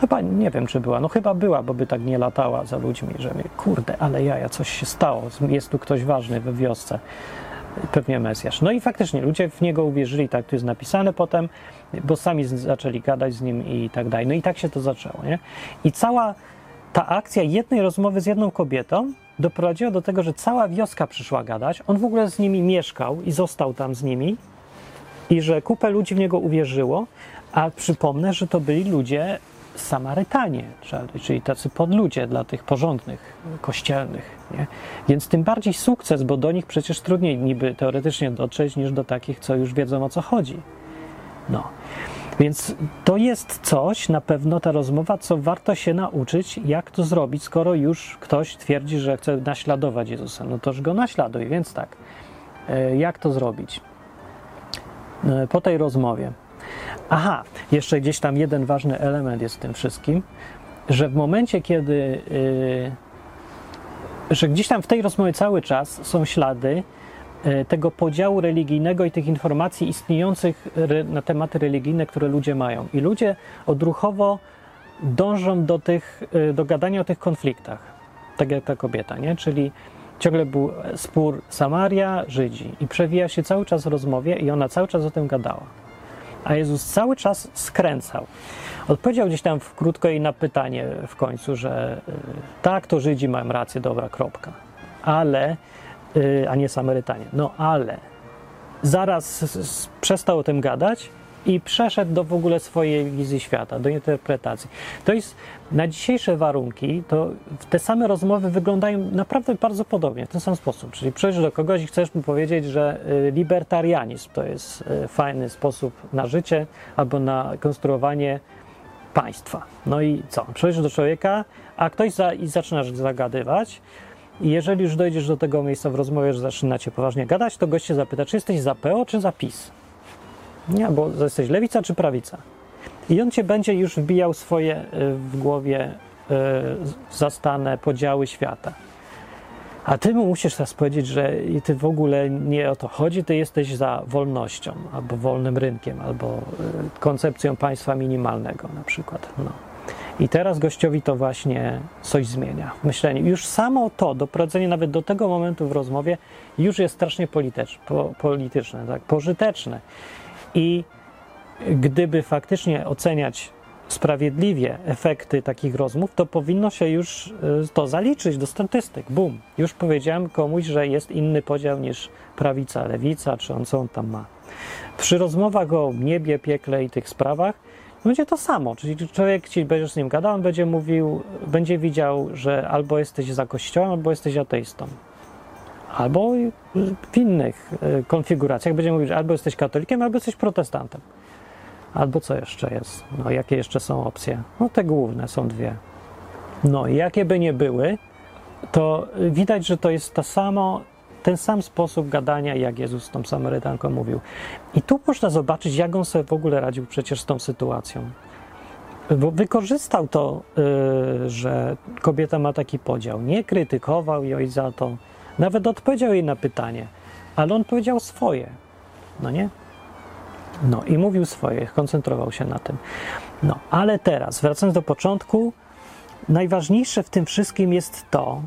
Chyba nie wiem, czy była. No chyba była, bo by tak nie latała za ludźmi, że mnie, kurde, ale jaja, coś się stało. Jest tu ktoś ważny we wiosce. Pewnie Mesjasz. No i faktycznie ludzie w niego uwierzyli, tak tu jest napisane potem, bo sami zaczęli gadać z nim i tak dalej. No i tak się to zaczęło, nie? I cała ta akcja jednej rozmowy z jedną kobietą doprowadziła do tego, że cała wioska przyszła gadać. On w ogóle z nimi mieszkał i został tam z nimi i że kupę ludzi w niego uwierzyło, a przypomnę, że to byli ludzie Samarytanie, czyli- tacy podludzie dla tych porządnych, kościelnych. Nie? Więc tym bardziej sukces, bo do nich przecież trudniej niby teoretycznie dotrzeć niż do takich, co już wiedzą o co chodzi. No. Więc to jest coś, na pewno ta rozmowa, co warto się nauczyć, jak to zrobić, skoro już ktoś twierdzi, że chce naśladować Jezusa. No toż go naśladuj, więc tak. E, Jak to zrobić? E, Po tej rozmowie. Aha, jeszcze gdzieś tam jeden ważny element jest w tym wszystkim, że w momencie, kiedy. e, że gdzieś tam w tej rozmowie cały czas są ślady tego podziału religijnego i tych informacji istniejących na tematy religijne, które ludzie mają. I ludzie odruchowo dążą do, tych, e, do gadania o tych konfliktach, tak jak ta kobieta, nie? Czyli ciągle był spór Samaria, Żydzi i przewija się cały czas w rozmowie i ona cały czas o tym gadała. A Jezus cały czas skręcał. Odpowiedział gdzieś tam w krótko jej na pytanie w końcu, że y, tak, to Żydzi mają rację, dobra, kropka. Ale, a nie Samarytanie. No ale zaraz przestał o tym gadać i przeszedł do w ogóle swojej wizji świata, do interpretacji. To jest na dzisiejsze warunki, to te same rozmowy wyglądają naprawdę bardzo podobnie, w ten sam sposób. Czyli przyjdziesz do kogoś i chcesz mu powiedzieć, że y, libertarianizm to jest y, fajny sposób na życie albo na konstruowanie państwa. No i co? Przyjdziesz do człowieka, a ktoś za, i zaczynasz zagadywać. I jeżeli już dojdziesz do tego miejsca w rozmowie, że zaczynacie poważnie gadać, to gość się zapyta, czy jesteś za PO, czy za PiS? Nie, bo jesteś lewica czy prawica. I on cię będzie już wbijał swoje y, w głowie y, zastane podziały świata. A ty mu musisz teraz powiedzieć, że ty w ogóle nie o to chodzi, ty jesteś za wolnością, albo wolnym rynkiem, albo y, koncepcją państwa minimalnego na przykład. No. I teraz gościowi to właśnie coś zmienia w myśleniu. Już samo to, doprowadzenie nawet do tego momentu w rozmowie, już jest strasznie polityczne, po, polityczne tak, pożyteczne. I gdyby faktycznie oceniać sprawiedliwie efekty takich rozmów, to powinno się już y, to zaliczyć do statystyk. Bum. Już powiedziałem komuś, że jest inny podział niż prawica, lewica, czy on co on tam ma. Przy rozmowach o niebie, piekle i tych sprawach będzie to samo. Czyli człowiek ci będziesz z nim gadał, on będzie mówił, będzie widział, że albo jesteś za kościołem, albo jesteś ateistą. Albo w innych y, konfiguracjach będzie mówił, że albo jesteś katolikiem, albo jesteś protestantem. Albo co jeszcze jest? No, jakie jeszcze są opcje? No, te główne są dwie. No, jakie by nie były, to widać, że to jest to samo, ten sam sposób gadania, jak Jezus z tą Samarytanką mówił. I tu można zobaczyć, jak on sobie w ogóle radził przecież z tą sytuacją. Bo wykorzystał to, yy, że kobieta ma taki podział. Nie krytykował jej za to, nawet odpowiedział jej na pytanie, ale on powiedział swoje. No nie? No i mówił swoje, koncentrował się na tym. No, ale teraz, wracając do początku, najważniejsze w tym wszystkim jest to,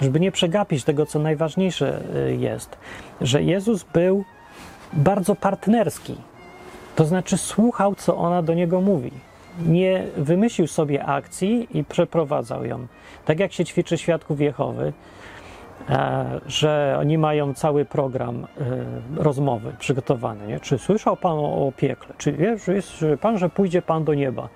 żeby nie przegapić tego, co najważniejsze y, jest, że Jezus był bardzo partnerski. To znaczy słuchał, co ona do niego mówi. Nie wymyślił sobie akcji i przeprowadzał ją. Tak jak się ćwiczy świadków Jehowy, e, że oni mają cały program e, rozmowy przygotowany. Nie? Czy słyszał Pan o, piekle? Czy wiesz, jest Pan, że pójdzie Pan do nieba?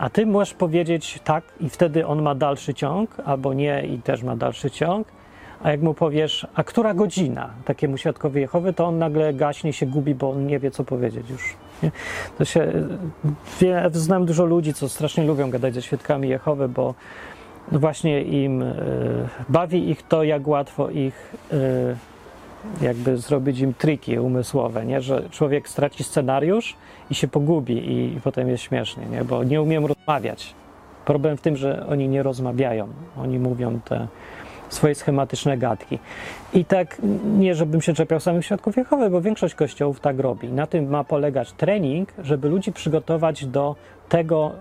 A ty możesz powiedzieć tak, i wtedy on ma dalszy ciąg, albo nie, i też ma dalszy ciąg. A jak mu powiesz, a która godzina takiemu świadkowi Jehowy, to on nagle gaśnie się gubi, bo on nie wie, co powiedzieć już. Nie? To się, wie, znam dużo ludzi, co strasznie lubią gadać ze świadkami Jehowy, bo właśnie im y, bawi ich to, jak łatwo ich y, jakby zrobić im triki umysłowe, nie? że człowiek straci scenariusz i się pogubi i, i potem jest śmiesznie, nie? bo nie umiem rozmawiać. Problem w tym, że oni nie rozmawiają, oni mówią te swoje schematyczne gadki. I tak, nie żebym się czepiał samych świadków Jehowy, bo większość kościołów tak robi. Na tym ma polegać trening, żeby ludzi przygotować do tego,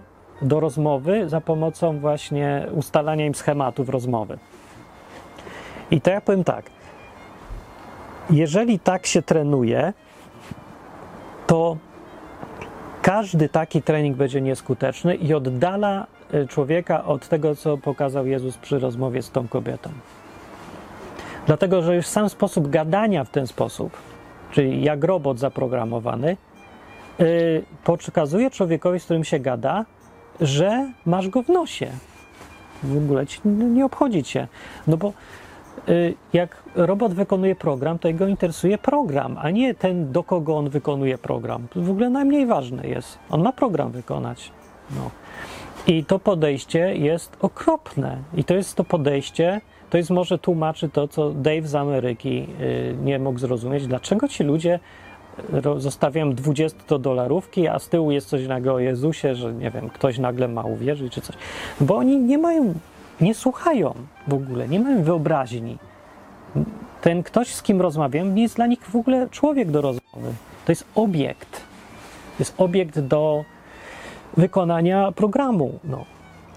do rozmowy za pomocą właśnie ustalania im schematów rozmowy. I to ja powiem tak, jeżeli tak się trenuje, to każdy taki trening będzie nieskuteczny i oddala y, człowieka od tego, co pokazał Jezus przy rozmowie z tą kobietą. Dlatego, że już sam sposób gadania w ten sposób, czyli jak robot zaprogramowany, yy, pokazuje człowiekowi, z którym się gada, że masz go w nosie. W ogóle ci nie obchodzi cię. No bo jak robot wykonuje program, to jego interesuje program, a nie ten, do kogo on wykonuje program. To w ogóle najmniej ważne jest. On ma program wykonać. No. I to podejście jest okropne. I to jest to podejście, to jest może tłumaczy to, co Dave z Ameryki y, nie mógł zrozumieć. Dlaczego ci ludzie y, zostawiają 20 dolarówki, a z tyłu jest coś nagle o Jezusie, że nie wiem, ktoś nagle ma uwierzyć czy coś. Bo oni nie mają nie słuchają w ogóle, nie mają wyobraźni. Ten ktoś, z kim rozmawiam, nie jest dla nich w ogóle człowiek do rozmowy. To jest obiekt. To jest obiekt do wykonania programu. No.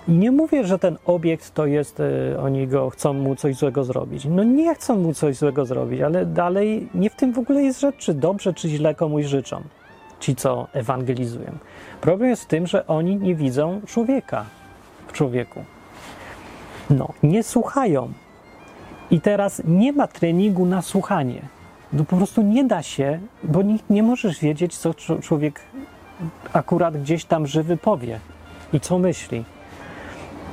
I nie mówię, że ten obiekt to jest, y, oni go chcą mu coś złego zrobić. No nie chcą mu coś złego zrobić, ale dalej nie w tym w ogóle jest rzecz, czy dobrze, czy źle komuś życzą. Ci, co ewangelizują. Problem jest w tym, że oni nie widzą człowieka w człowieku. No, nie słuchają. I teraz nie ma treningu na słuchanie. No po prostu nie da się, bo nie, nie możesz wiedzieć, co człowiek akurat gdzieś tam żywy powie i co myśli.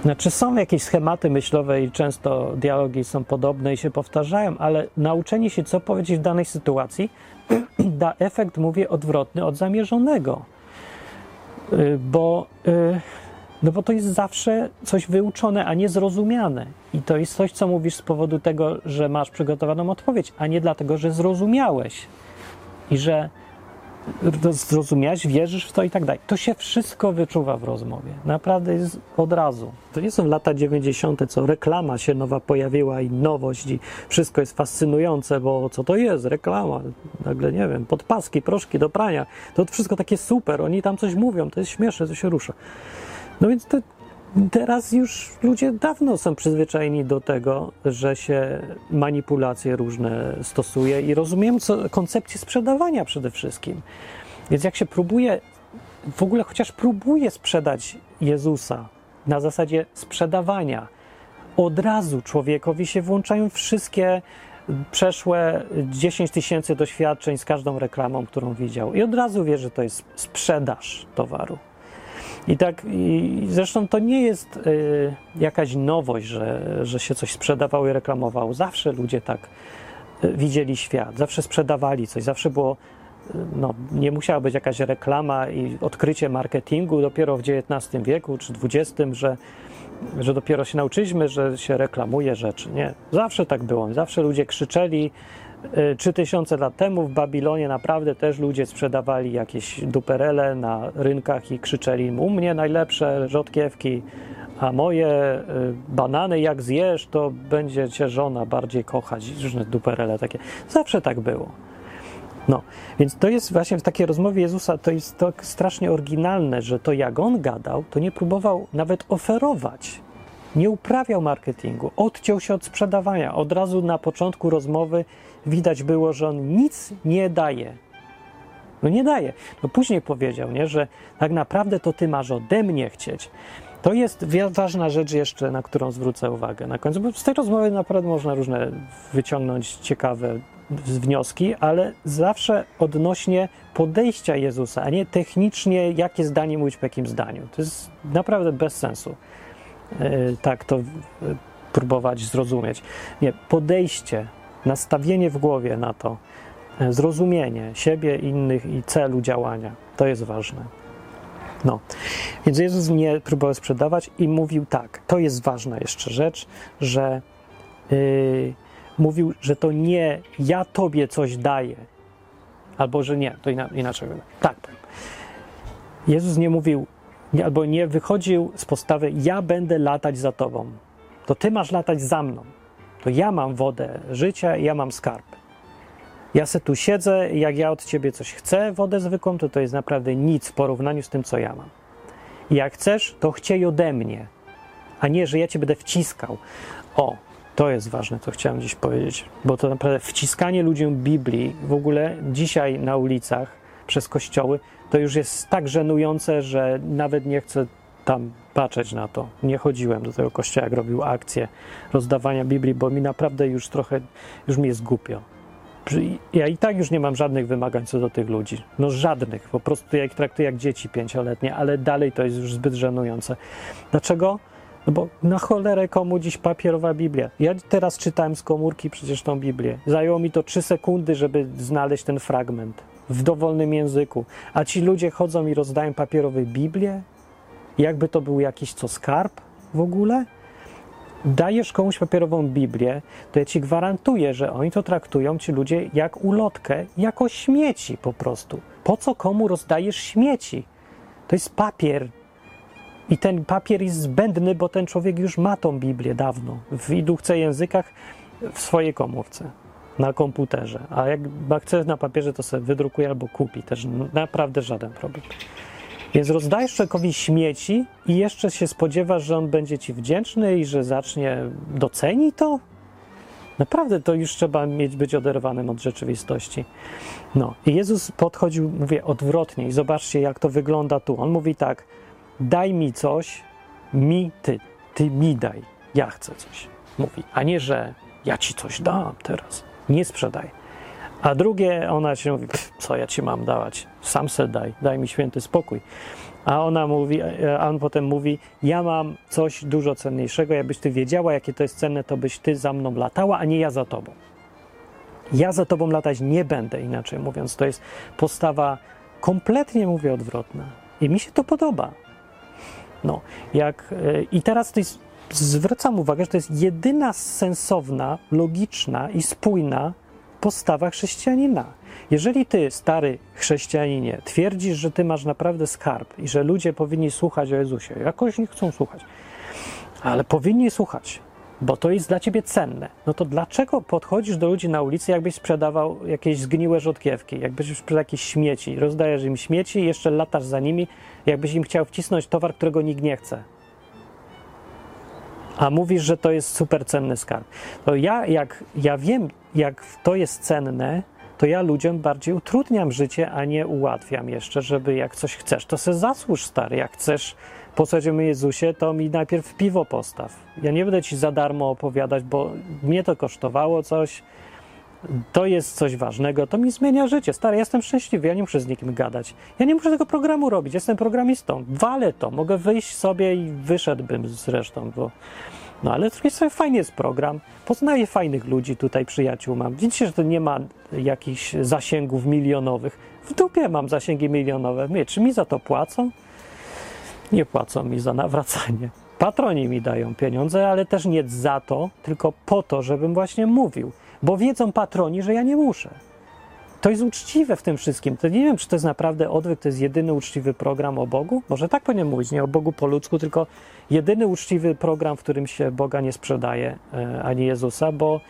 Znaczy są jakieś schematy myślowe i często dialogi są podobne i się powtarzają, ale nauczenie się, co powiedzieć w danej sytuacji, <clears throat> da efekt, mówię, odwrotny od zamierzonego. Y, bo y, no bo to jest zawsze coś wyuczone, a nie zrozumiane. I to jest coś, co mówisz z powodu tego, że masz przygotowaną odpowiedź, a nie dlatego, że zrozumiałeś i że zrozumiałeś, wierzysz w to i tak dalej. To się wszystko wyczuwa w rozmowie. Naprawdę jest od razu. To nie są lata 90., co reklama się nowa pojawiła i nowość i wszystko jest fascynujące, bo co to jest? Reklama. Nagle, nie wiem, podpaski, proszki do prania. To wszystko takie super. Oni tam coś mówią, to jest śmieszne, to się rusza. No więc to teraz już ludzie dawno są przyzwyczajeni do tego, że się manipulacje różne stosuje i rozumiem co, koncepcję sprzedawania przede wszystkim. Więc jak się próbuje, w ogóle chociaż próbuje sprzedać Jezusa na zasadzie sprzedawania, od razu człowiekowi się włączają wszystkie przeszłe 10 tysięcy doświadczeń z każdą reklamą, którą widział. I od razu wie, że to jest sprzedaż towaru. I tak, i zresztą to nie jest y, jakaś nowość, że, że się coś sprzedawało i reklamowało. Zawsze ludzie tak y, widzieli świat, zawsze sprzedawali coś, zawsze było, y, no, nie musiała być jakaś reklama i odkrycie marketingu dopiero w XIX wieku czy XX, że że dopiero się nauczyliśmy, że się reklamuje rzeczy. Nie, zawsze tak było. Zawsze ludzie krzyczeli. Y, Trzy tysiące lat temu w Babilonie naprawdę też ludzie sprzedawali jakieś duperele na rynkach i krzyczeli u mnie najlepsze rzodkiewki, a moje y, banany jak zjesz, to będzie cię żona bardziej kochać. Różne duperele takie. Zawsze tak było. No, więc to jest właśnie w takiej rozmowie Jezusa, to jest to strasznie oryginalne, że to jak on gadał, to nie próbował nawet oferować. Nie uprawiał marketingu, odciął się od sprzedawania. Od razu na początku rozmowy widać było, że on nic nie daje. No nie daje. No później powiedział, nie, że tak naprawdę to ty masz ode mnie chcieć. To jest ważna rzecz jeszcze, na którą zwrócę uwagę na końcu, bo z tej rozmowy naprawdę można różne wyciągnąć ciekawe wnioski, ale zawsze odnośnie podejścia Jezusa, a nie technicznie, jakie zdanie mówić po jakim zdaniu. To jest naprawdę bez sensu. Yy, tak to yy, próbować zrozumieć. Nie, podejście, nastawienie w głowie na to, yy, zrozumienie siebie, innych i celu działania, to jest ważne. No, więc Jezus nie próbował sprzedawać i mówił tak, to jest ważna jeszcze rzecz, że yy, mówił, że to nie ja tobie coś daję, albo że nie, to ina, inaczej. Tak, tak. Jezus nie mówił, nie, albo nie wychodził z postawy ja będę latać za tobą, to ty masz latać za mną, to ja mam wodę życia ja mam skarb. Ja se tu siedzę, jak ja od ciebie coś chcę, wodę zwykłą, to to jest naprawdę nic w porównaniu z tym, co ja mam. Jak chcesz, to chciej ode mnie, a nie, że ja cię będę wciskał. O, to jest ważne, co chciałem dziś powiedzieć, bo to naprawdę wciskanie ludziom Biblii w ogóle dzisiaj na ulicach przez kościoły to już jest tak żenujące, że nawet nie chcę tam patrzeć na to. Nie chodziłem do tego kościoła, jak robił akcję rozdawania Biblii, bo mi naprawdę już trochę, już mi jest głupio. Ja i tak już nie mam żadnych wymagań co do tych ludzi. No żadnych. Po prostu ja ich traktuję jak dzieci pięcioletnie, ale dalej to jest już zbyt żenujące. Dlaczego? No bo na cholerę komu dziś papierowa Biblia? Ja teraz czytałem z komórki przecież tą Biblię. Zajęło mi to trzy sekundy, żeby znaleźć ten fragment w dowolnym języku. A ci ludzie chodzą i rozdają papierowe Biblię? Jakby to był jakiś co skarb w ogóle? Dajesz komuś papierową Biblię, to ja ci gwarantuję, że oni to traktują ci ludzie jak ulotkę, jako śmieci po prostu. Po co komu rozdajesz śmieci? To jest papier, i ten papier jest zbędny, bo ten człowiek już ma tą Biblię dawno w iduchce językach w swojej komórce, na komputerze. A jak chce na papierze, to sobie wydrukuje albo kupi. Też naprawdę żaden problem. Więc rozdajesz człowiekowi śmieci i jeszcze się spodziewasz, że on będzie ci wdzięczny i że zacznie doceni to? Naprawdę to już trzeba mieć być oderwanym od rzeczywistości. No i Jezus podchodził, mówię, odwrotnie i zobaczcie, jak to wygląda tu. On mówi tak, daj mi coś, mi ty, ty mi daj, ja chcę coś, mówi, a nie, że ja ci coś dam teraz, nie sprzedaj. A drugie, ona się mówi, co ja ci mam dawać, sam se daj, daj mi święty spokój. A ona mówi, a on potem mówi, ja mam coś dużo cenniejszego, jakbyś ty wiedziała, jakie to jest cenne, to byś ty za mną latała, a nie ja za tobą. Ja za tobą latać nie będę, inaczej mówiąc. To jest postawa kompletnie, mówię, odwrotna. I mi się to podoba. No, jak, I teraz to jest, zwracam uwagę, że to jest jedyna sensowna, logiczna i spójna postawa chrześcijanina. Jeżeli ty, stary chrześcijaninie, twierdzisz, że ty masz naprawdę skarb i że ludzie powinni słuchać o Jezusie, jakoś nie chcą słuchać, ale powinni słuchać, bo to jest dla ciebie cenne, no to dlaczego podchodzisz do ludzi na ulicy, jakbyś sprzedawał jakieś zgniłe rzodkiewki, jakbyś sprzedał jakieś śmieci, rozdajesz im śmieci i jeszcze latasz za nimi, jakbyś im chciał wcisnąć towar, którego nikt nie chce. A mówisz, że to jest super cenny skarb. To ja, jak ja wiem, jak to jest cenne, to ja ludziom bardziej utrudniam życie, a nie ułatwiam jeszcze, żeby jak coś chcesz, to se zasłuż, stary. Jak chcesz posłuchać o Jezusie, to mi najpierw piwo postaw. Ja nie będę ci za darmo opowiadać, bo mnie to kosztowało coś, to jest coś ważnego, to mi zmienia życie. Stary, jestem szczęśliwy, ja nie muszę z nikim gadać. Ja nie muszę tego programu robić, jestem programistą. Walę to, mogę wyjść sobie i wyszedłbym zresztą, bo... No ale z drugiej strony fajnie jest program, poznaję fajnych ludzi, tutaj przyjaciół mam. Widzicie, że to nie ma jakichś zasięgów milionowych. W dupie mam zasięgi milionowe. Nie, czy mi za to płacą? Nie płacą mi za nawracanie. Patroni mi dają pieniądze, ale też nie za to, tylko po to, żebym właśnie mówił. Bo wiedzą patroni, że ja nie muszę. To jest uczciwe w tym wszystkim. To nie wiem, czy to jest naprawdę odwyk, to jest jedyny uczciwy program o Bogu. Może tak powinien mówić, nie o Bogu po ludzku, tylko jedyny uczciwy program, w którym się Boga nie sprzedaje, e, ani Jezusa, bo,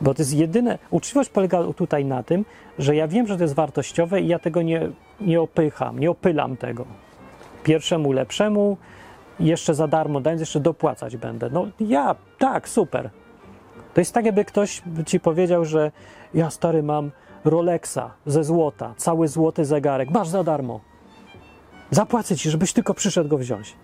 bo to jest jedyne. Uczciwość polega tutaj na tym, że ja wiem, że to jest wartościowe i ja tego nie, nie opycham, nie opylam tego. Pierwszemu lepszemu, jeszcze za darmo dając, jeszcze dopłacać będę. No ja, tak, super. To jest tak, jakby ktoś ci powiedział, że ja stary mam Rolexa ze złota, cały złoty zegarek, masz za darmo. Zapłacę ci, żebyś tylko przyszedł go wziąć.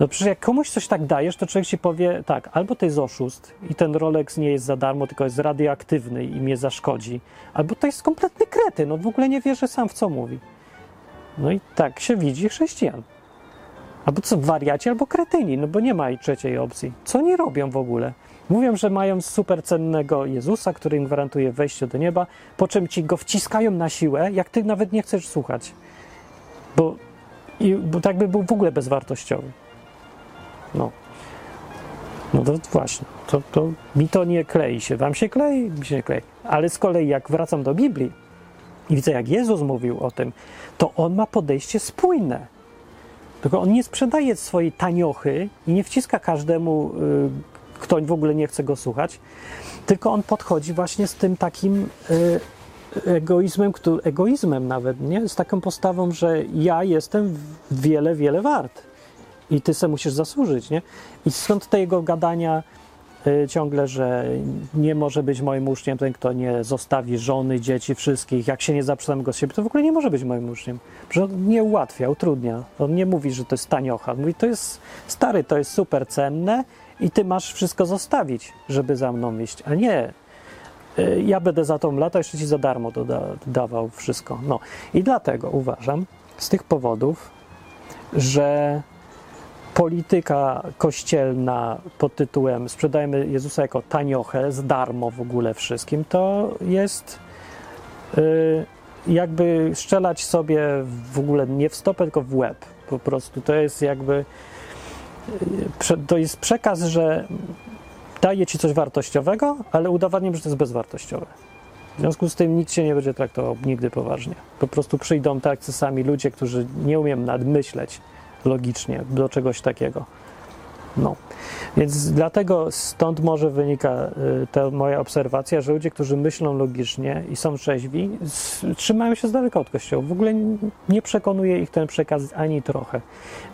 No przecież jak komuś coś tak dajesz, to człowiek ci powie tak, albo to jest oszust i ten Rolex nie jest za darmo, tylko jest radioaktywny i mnie zaszkodzi, albo to jest kompletny krety, no w ogóle nie wierzy sam w co mówi. No i tak się widzi chrześcijan. Albo co, wariaci, albo kretyni, no bo nie ma i trzeciej opcji. Co nie robią w ogóle? Mówią, że mają super cennego Jezusa, który im gwarantuje wejście do nieba, po czym ci go wciskają na siłę, jak ty nawet nie chcesz słuchać. Bo, i, bo tak by był w ogóle bezwartościowy. No. No to właśnie, to, to mi to nie klei się. Wam się klei? Mi się nie klei. Ale z kolei jak wracam do Biblii i widzę, jak Jezus mówił o tym, to on ma podejście spójne. Tylko on nie sprzedaje swojej taniochy i nie wciska każdemu, y, kto w ogóle nie chce go słuchać, tylko on podchodzi właśnie z tym takim y, egoizmem, egoizmem nawet, nie? Z taką postawą, że ja jestem wiele, wiele wart i ty se musisz zasłużyć, nie? I stąd te jego gadania y, ciągle, że nie może być moim uczniem ten, kto nie zostawi żony, dzieci, wszystkich. Jak się nie zaprzedam go z siebie, to w ogóle nie może być moim uczniem. Że on nie ułatwia, utrudnia. On nie mówi, że to jest taniocha. On mówi, to jest stary, to jest super cenne i ty masz wszystko zostawić, żeby za mną iść, a nie y, ja będę za tą lata, jeszcze ci za darmo doda, dawał wszystko. No i dlatego uważam, z tych powodów, że polityka kościelna pod tytułem sprzedajemy Jezusa jako taniochę, z darmo w ogóle wszystkim, to jest y, jakby strzelać sobie w ogóle nie w stopę, tylko w łeb. Po prostu to jest jakby to jest przekaz, że daje ci coś wartościowego, ale udowadniam, że to jest bezwartościowe. W związku z tym nikt się nie będzie traktował nigdy poważnie. Po prostu przyjdą tacy sami ludzie, którzy nie umieją nadmyśleć logicznie do czegoś takiego. No. Więc dlatego stąd może wynika y, ta moja obserwacja, że ludzie, którzy myślą logicznie i są trzeźwi, trzymają się z daleka od kościoła. W ogóle nie przekonuje ich ten przekaz ani trochę.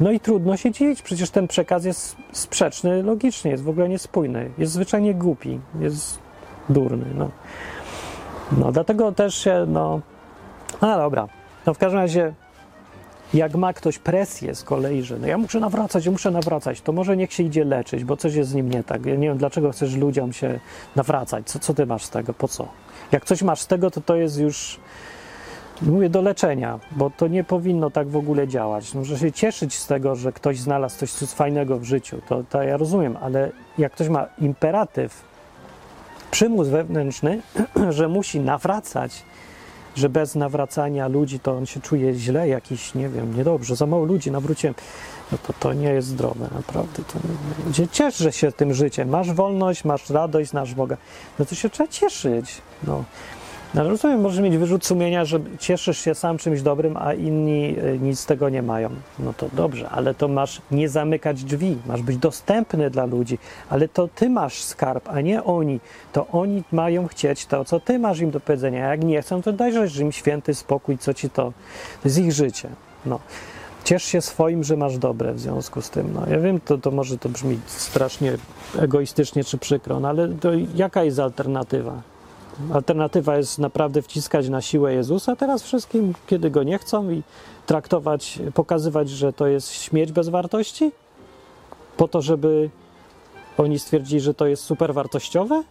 No i trudno się dziwić, przecież ten przekaz jest sprzeczny logicznie, jest w ogóle niespójny, jest zwyczajnie głupi, jest durny. No, no dlatego też się, no, a dobra. No w każdym razie jak ma ktoś presję z kolei, że no ja muszę nawracać, ja muszę nawracać, to może niech się idzie leczyć, bo coś jest z nim nie tak. Ja nie wiem, dlaczego chcesz ludziom się nawracać. Co, co ty masz z tego? Po co? Jak coś masz z tego, to to jest już, mówię, do leczenia, bo to nie powinno tak w ogóle działać. Może się cieszyć z tego, że ktoś znalazł coś, coś fajnego w życiu, to, to ja rozumiem, ale jak ktoś ma imperatyw, przymus wewnętrzny, <clears throat> że musi nawracać, że bez nawracania ludzi to on się czuje źle, jakiś, nie wiem, niedobrze, za mało ludzi nawróciłem, no to to nie jest zdrowe, naprawdę. To nie, ciesz się tym życiem, masz wolność, masz radość, znasz Boga, no to się trzeba cieszyć, no. No, rozumiem, możesz mieć wyrzut sumienia, że cieszysz się sam czymś dobrym, a inni y, nic z tego nie mają. No to dobrze, ale to masz nie zamykać drzwi, masz być dostępny dla ludzi, ale to ty masz skarb, a nie oni. To oni mają chcieć to, co ty masz im do powiedzenia. Jak nie chcą, to dajesz im święty spokój, co ci to. To ich życie. No. Ciesz się swoim, że masz dobre w związku z tym. No, ja wiem, to, to może to brzmi strasznie egoistycznie czy przykro, no ale jaka jest alternatywa? Alternatywa jest naprawdę wciskać na siłę Jezusa teraz wszystkim, kiedy go nie chcą i traktować, pokazywać, że to jest śmierć bez wartości? Po to, żeby oni stwierdzili, że to jest super wartościowe?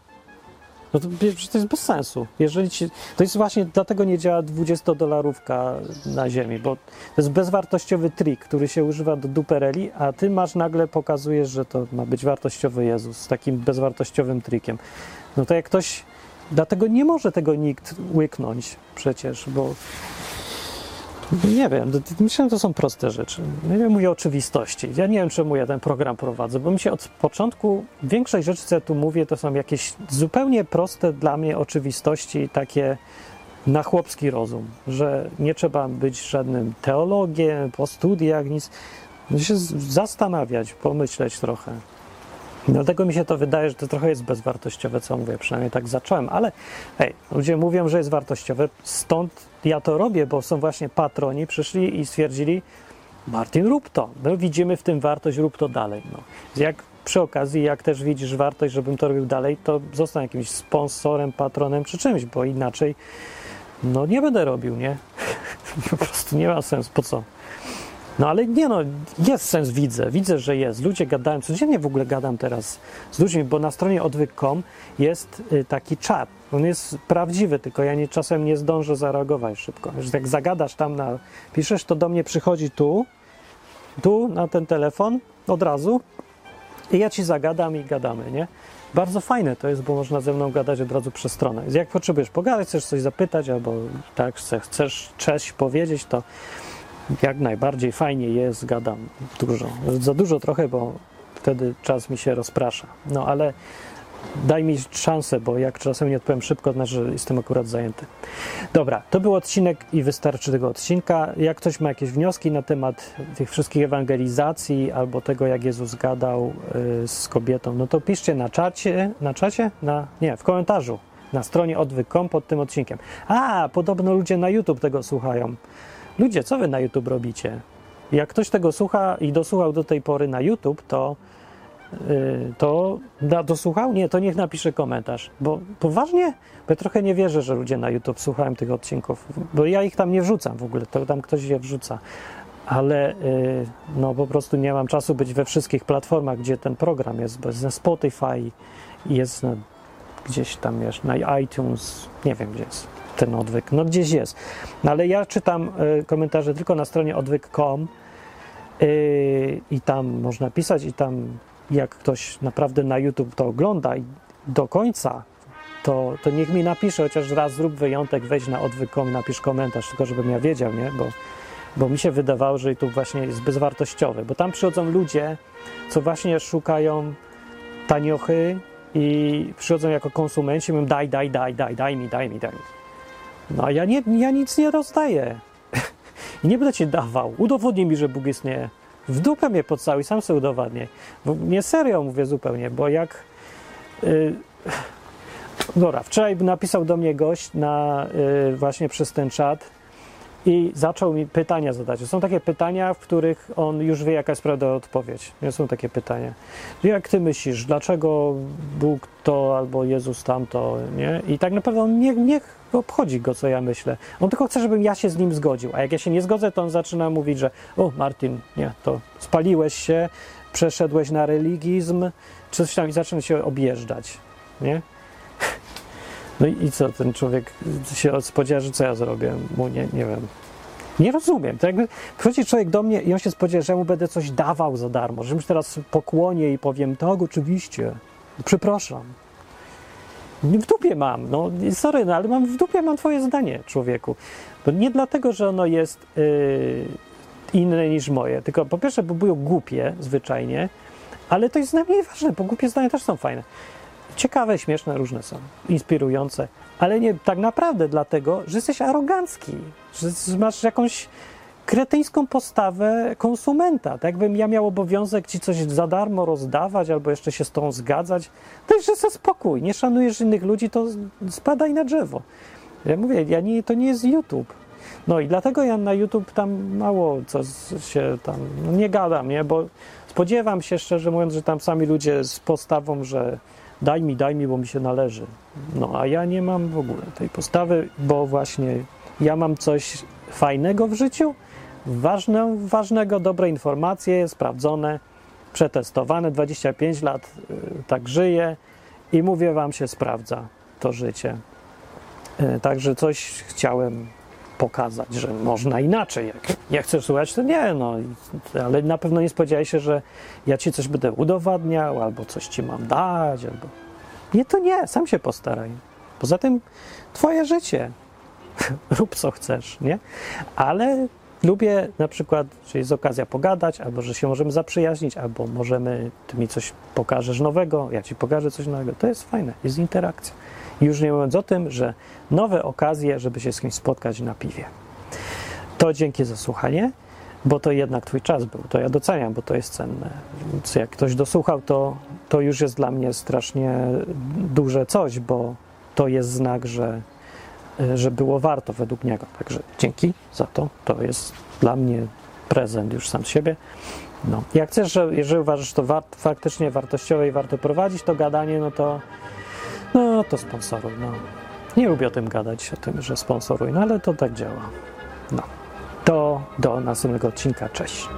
No to, to jest bez sensu. Jeżeli ci, to jest właśnie dlatego nie działa 20-dolarówka na ziemi, bo to jest bezwartościowy trik, który się używa do dupereli, a ty masz nagle pokazujesz, że to ma być wartościowy Jezus z takim bezwartościowym trikiem. No to jak ktoś Dlatego nie może tego nikt łyknąć przecież, bo Nie wiem, myślę, że to są proste rzeczy. No Ja mówię oczywistości. Ja nie wiem, czemu ja ten program prowadzę, bo mi się od początku większość rzeczy, co ja tu mówię, to są jakieś zupełnie proste dla mnie oczywistości, takie na chłopski rozum, że nie trzeba być żadnym teologiem, po studiach, nic. Się zastanawiać, pomyśleć trochę. Dlatego mi się to wydaje, że to trochę jest bezwartościowe, co mówię, przynajmniej tak zacząłem, ale hej, ludzie mówią, że jest wartościowe, stąd ja to robię, bo są właśnie patroni, przyszli i stwierdzili, Martin, rób to. No, widzimy w tym wartość, rób to dalej. No. Jak przy okazji, jak też widzisz wartość, żebym to robił dalej, to zostań jakimś sponsorem, patronem czy czymś, bo inaczej no nie będę robił, nie? <laughs> po prostu nie ma sensu. Po co? No ale nie no, jest sens, widzę, widzę, że jest. Ludzie gadają, codziennie w ogóle gadam teraz z ludźmi, bo na stronie odwyk.com jest y, taki czat. On jest prawdziwy, tylko ja nie, czasem nie zdążę zareagować szybko. Że jak zagadasz tam, na, piszesz, to do mnie przychodzi tu, tu na ten telefon od razu i ja ci zagadam i gadamy, nie? Bardzo fajne to jest, bo można ze mną gadać od razu przez stronę. Jak potrzebujesz pogadać, chcesz coś zapytać, albo tak, chce- chcesz cześć powiedzieć, to jak najbardziej fajnie jest, gadam dużo. Za dużo trochę, bo wtedy czas mi się rozprasza. No ale daj mi szansę, bo jak czasem nie odpowiem szybko, to znaczy, że jestem akurat zajęty. Dobra, to był odcinek i wystarczy tego odcinka. Jak ktoś ma jakieś wnioski na temat tych wszystkich ewangelizacji albo tego, jak Jezus gadał y, z kobietą, no to piszcie na czacie, na czacie? Na, nie, w komentarzu na stronie odwyk.com pod tym odcinkiem. A, podobno ludzie na YouTube tego słuchają. Ludzie, co wy na YouTube robicie? Jak ktoś tego słucha i dosłuchał do tej pory na YouTube, to yy, to da, dosłuchał? Nie, to niech napisze komentarz. Bo poważnie? Bo ja trochę nie wierzę, że ludzie na YouTube słuchają tych odcinków, bo ja ich tam nie wrzucam w ogóle, to tam ktoś je wrzuca. Ale yy, no po prostu nie mam czasu być we wszystkich platformach, gdzie ten program jest, bo jest na Spotify, jest na, gdzieś tam jest, na iTunes, nie wiem gdzie jest ten odwyk, no gdzieś jest. No ale ja czytam y, komentarze tylko na stronie odwyk.com y, i tam można pisać i tam jak ktoś naprawdę na YouTube to ogląda i do końca, to, to niech mi napisze, chociaż raz zrób wyjątek, wejdź na odwyk.com i napisz komentarz, tylko żebym ja wiedział, nie? Bo, bo mi się wydawało, że YouTube właśnie jest bezwartościowy, bo tam przychodzą ludzie, co właśnie szukają taniochy i przychodzą jako konsumenci, mówią daj, daj, daj, daj, daj mi, daj mi, daj mi. No ja, nie, ja nic nie rozdaję. I <laughs> nie będę ci dawał. Udowodnij mi, że Bóg istnieje. W dupę mnie podcałuj i sam sobie udowadniaj. Bo nie serio mówię zupełnie, bo jak... Yy, dobra, wczoraj napisał do mnie gość na, yy, właśnie przez ten czat i zaczął mi pytania zadać. Są takie pytania, w których on już wie, jaka jest prawda odpowiedź. Nie są takie pytania. Jak ty myślisz, dlaczego Bóg to albo Jezus tamto, nie? I tak naprawdę on nie, obchodzi go, co ja myślę. On tylko chce, żebym ja się z nim zgodził. A jak ja się nie zgodzę, to on zaczyna mówić, że o, Martin, nie, to spaliłeś się, przeszedłeś na religizm, czy coś tam i zaczyna się objeżdżać, nie? <laughs> No i co, ten człowiek się spodziewa, że co ja zrobię? Mu nie, nie wiem. Nie rozumiem. To jakby przychodzi człowiek do mnie i on się spodziewa, że mu będę coś dawał za darmo, że mu teraz pokłonię i powiem, tak, oczywiście, przepraszam. W dupie mam, no sorry, no, ale mam w dupie mam twoje zdanie, człowieku. Bo nie dlatego, że ono jest yy, inne niż moje, tylko po pierwsze, bo było głupie zwyczajnie, ale to jest najmniej ważne, bo głupie zdania też są fajne. Ciekawe, śmieszne, różne są, inspirujące, ale nie tak naprawdę dlatego, że jesteś arogancki, że masz jakąś kretyńską postawę konsumenta. Tak jakbym ja miał obowiązek ci coś za darmo rozdawać albo jeszcze się z tą zgadzać. To jest, że se spokój. Nie szanujesz innych ludzi, to spadaj na drzewo. Ja mówię, ja nie, to nie jest YouTube. No i dlatego ja na YouTube tam mało co się tam, no nie gadam, nie, bo spodziewam się szczerze mówiąc, że tam sami ludzie z postawą, że daj mi, daj mi, bo mi się należy. No a ja nie mam w ogóle tej postawy, bo właśnie ja mam coś fajnego w życiu, ważne, ważnego, dobre informacje, sprawdzone, przetestowane, 25 lat y, tak żyję i mówię wam się sprawdza to życie. Y, Także coś chciałem pokazać, że można inaczej. Jak nie chcesz słuchać, to nie, no, ale na pewno nie spodziewaj się, że ja ci coś będę udowadniał, albo coś ci mam dać, albo... Nie, to nie, sam się postaraj. Poza tym twoje życie. <laughs> Rób co chcesz, nie? Ale lubię na przykład, że jest okazja pogadać, albo że się możemy zaprzyjaźnić, albo możemy, ty mi coś pokażesz nowego, ja ci pokażę coś nowego. To jest fajne, jest interakcja. I już nie mówiąc o tym, że nowe okazje, żeby się z kimś spotkać na piwie. To dzięki za słuchanie, bo to jednak Twój czas był. To ja doceniam, bo to jest cenne. Więc jak ktoś dosłuchał, to, to już jest dla mnie strasznie duże coś, bo to jest znak, że, że było warto według niego. Także dzięki za to. To jest dla mnie prezent już sam z siebie. No. Jak chcesz, że jeżeli uważasz, że to war, faktycznie wartościowe i warto prowadzić to gadanie, no to no to sponsoruj. No. Nie lubię o tym gadać, o tym, że sponsoruj, no ale to tak działa. No. To do następnego odcinka. Cześć.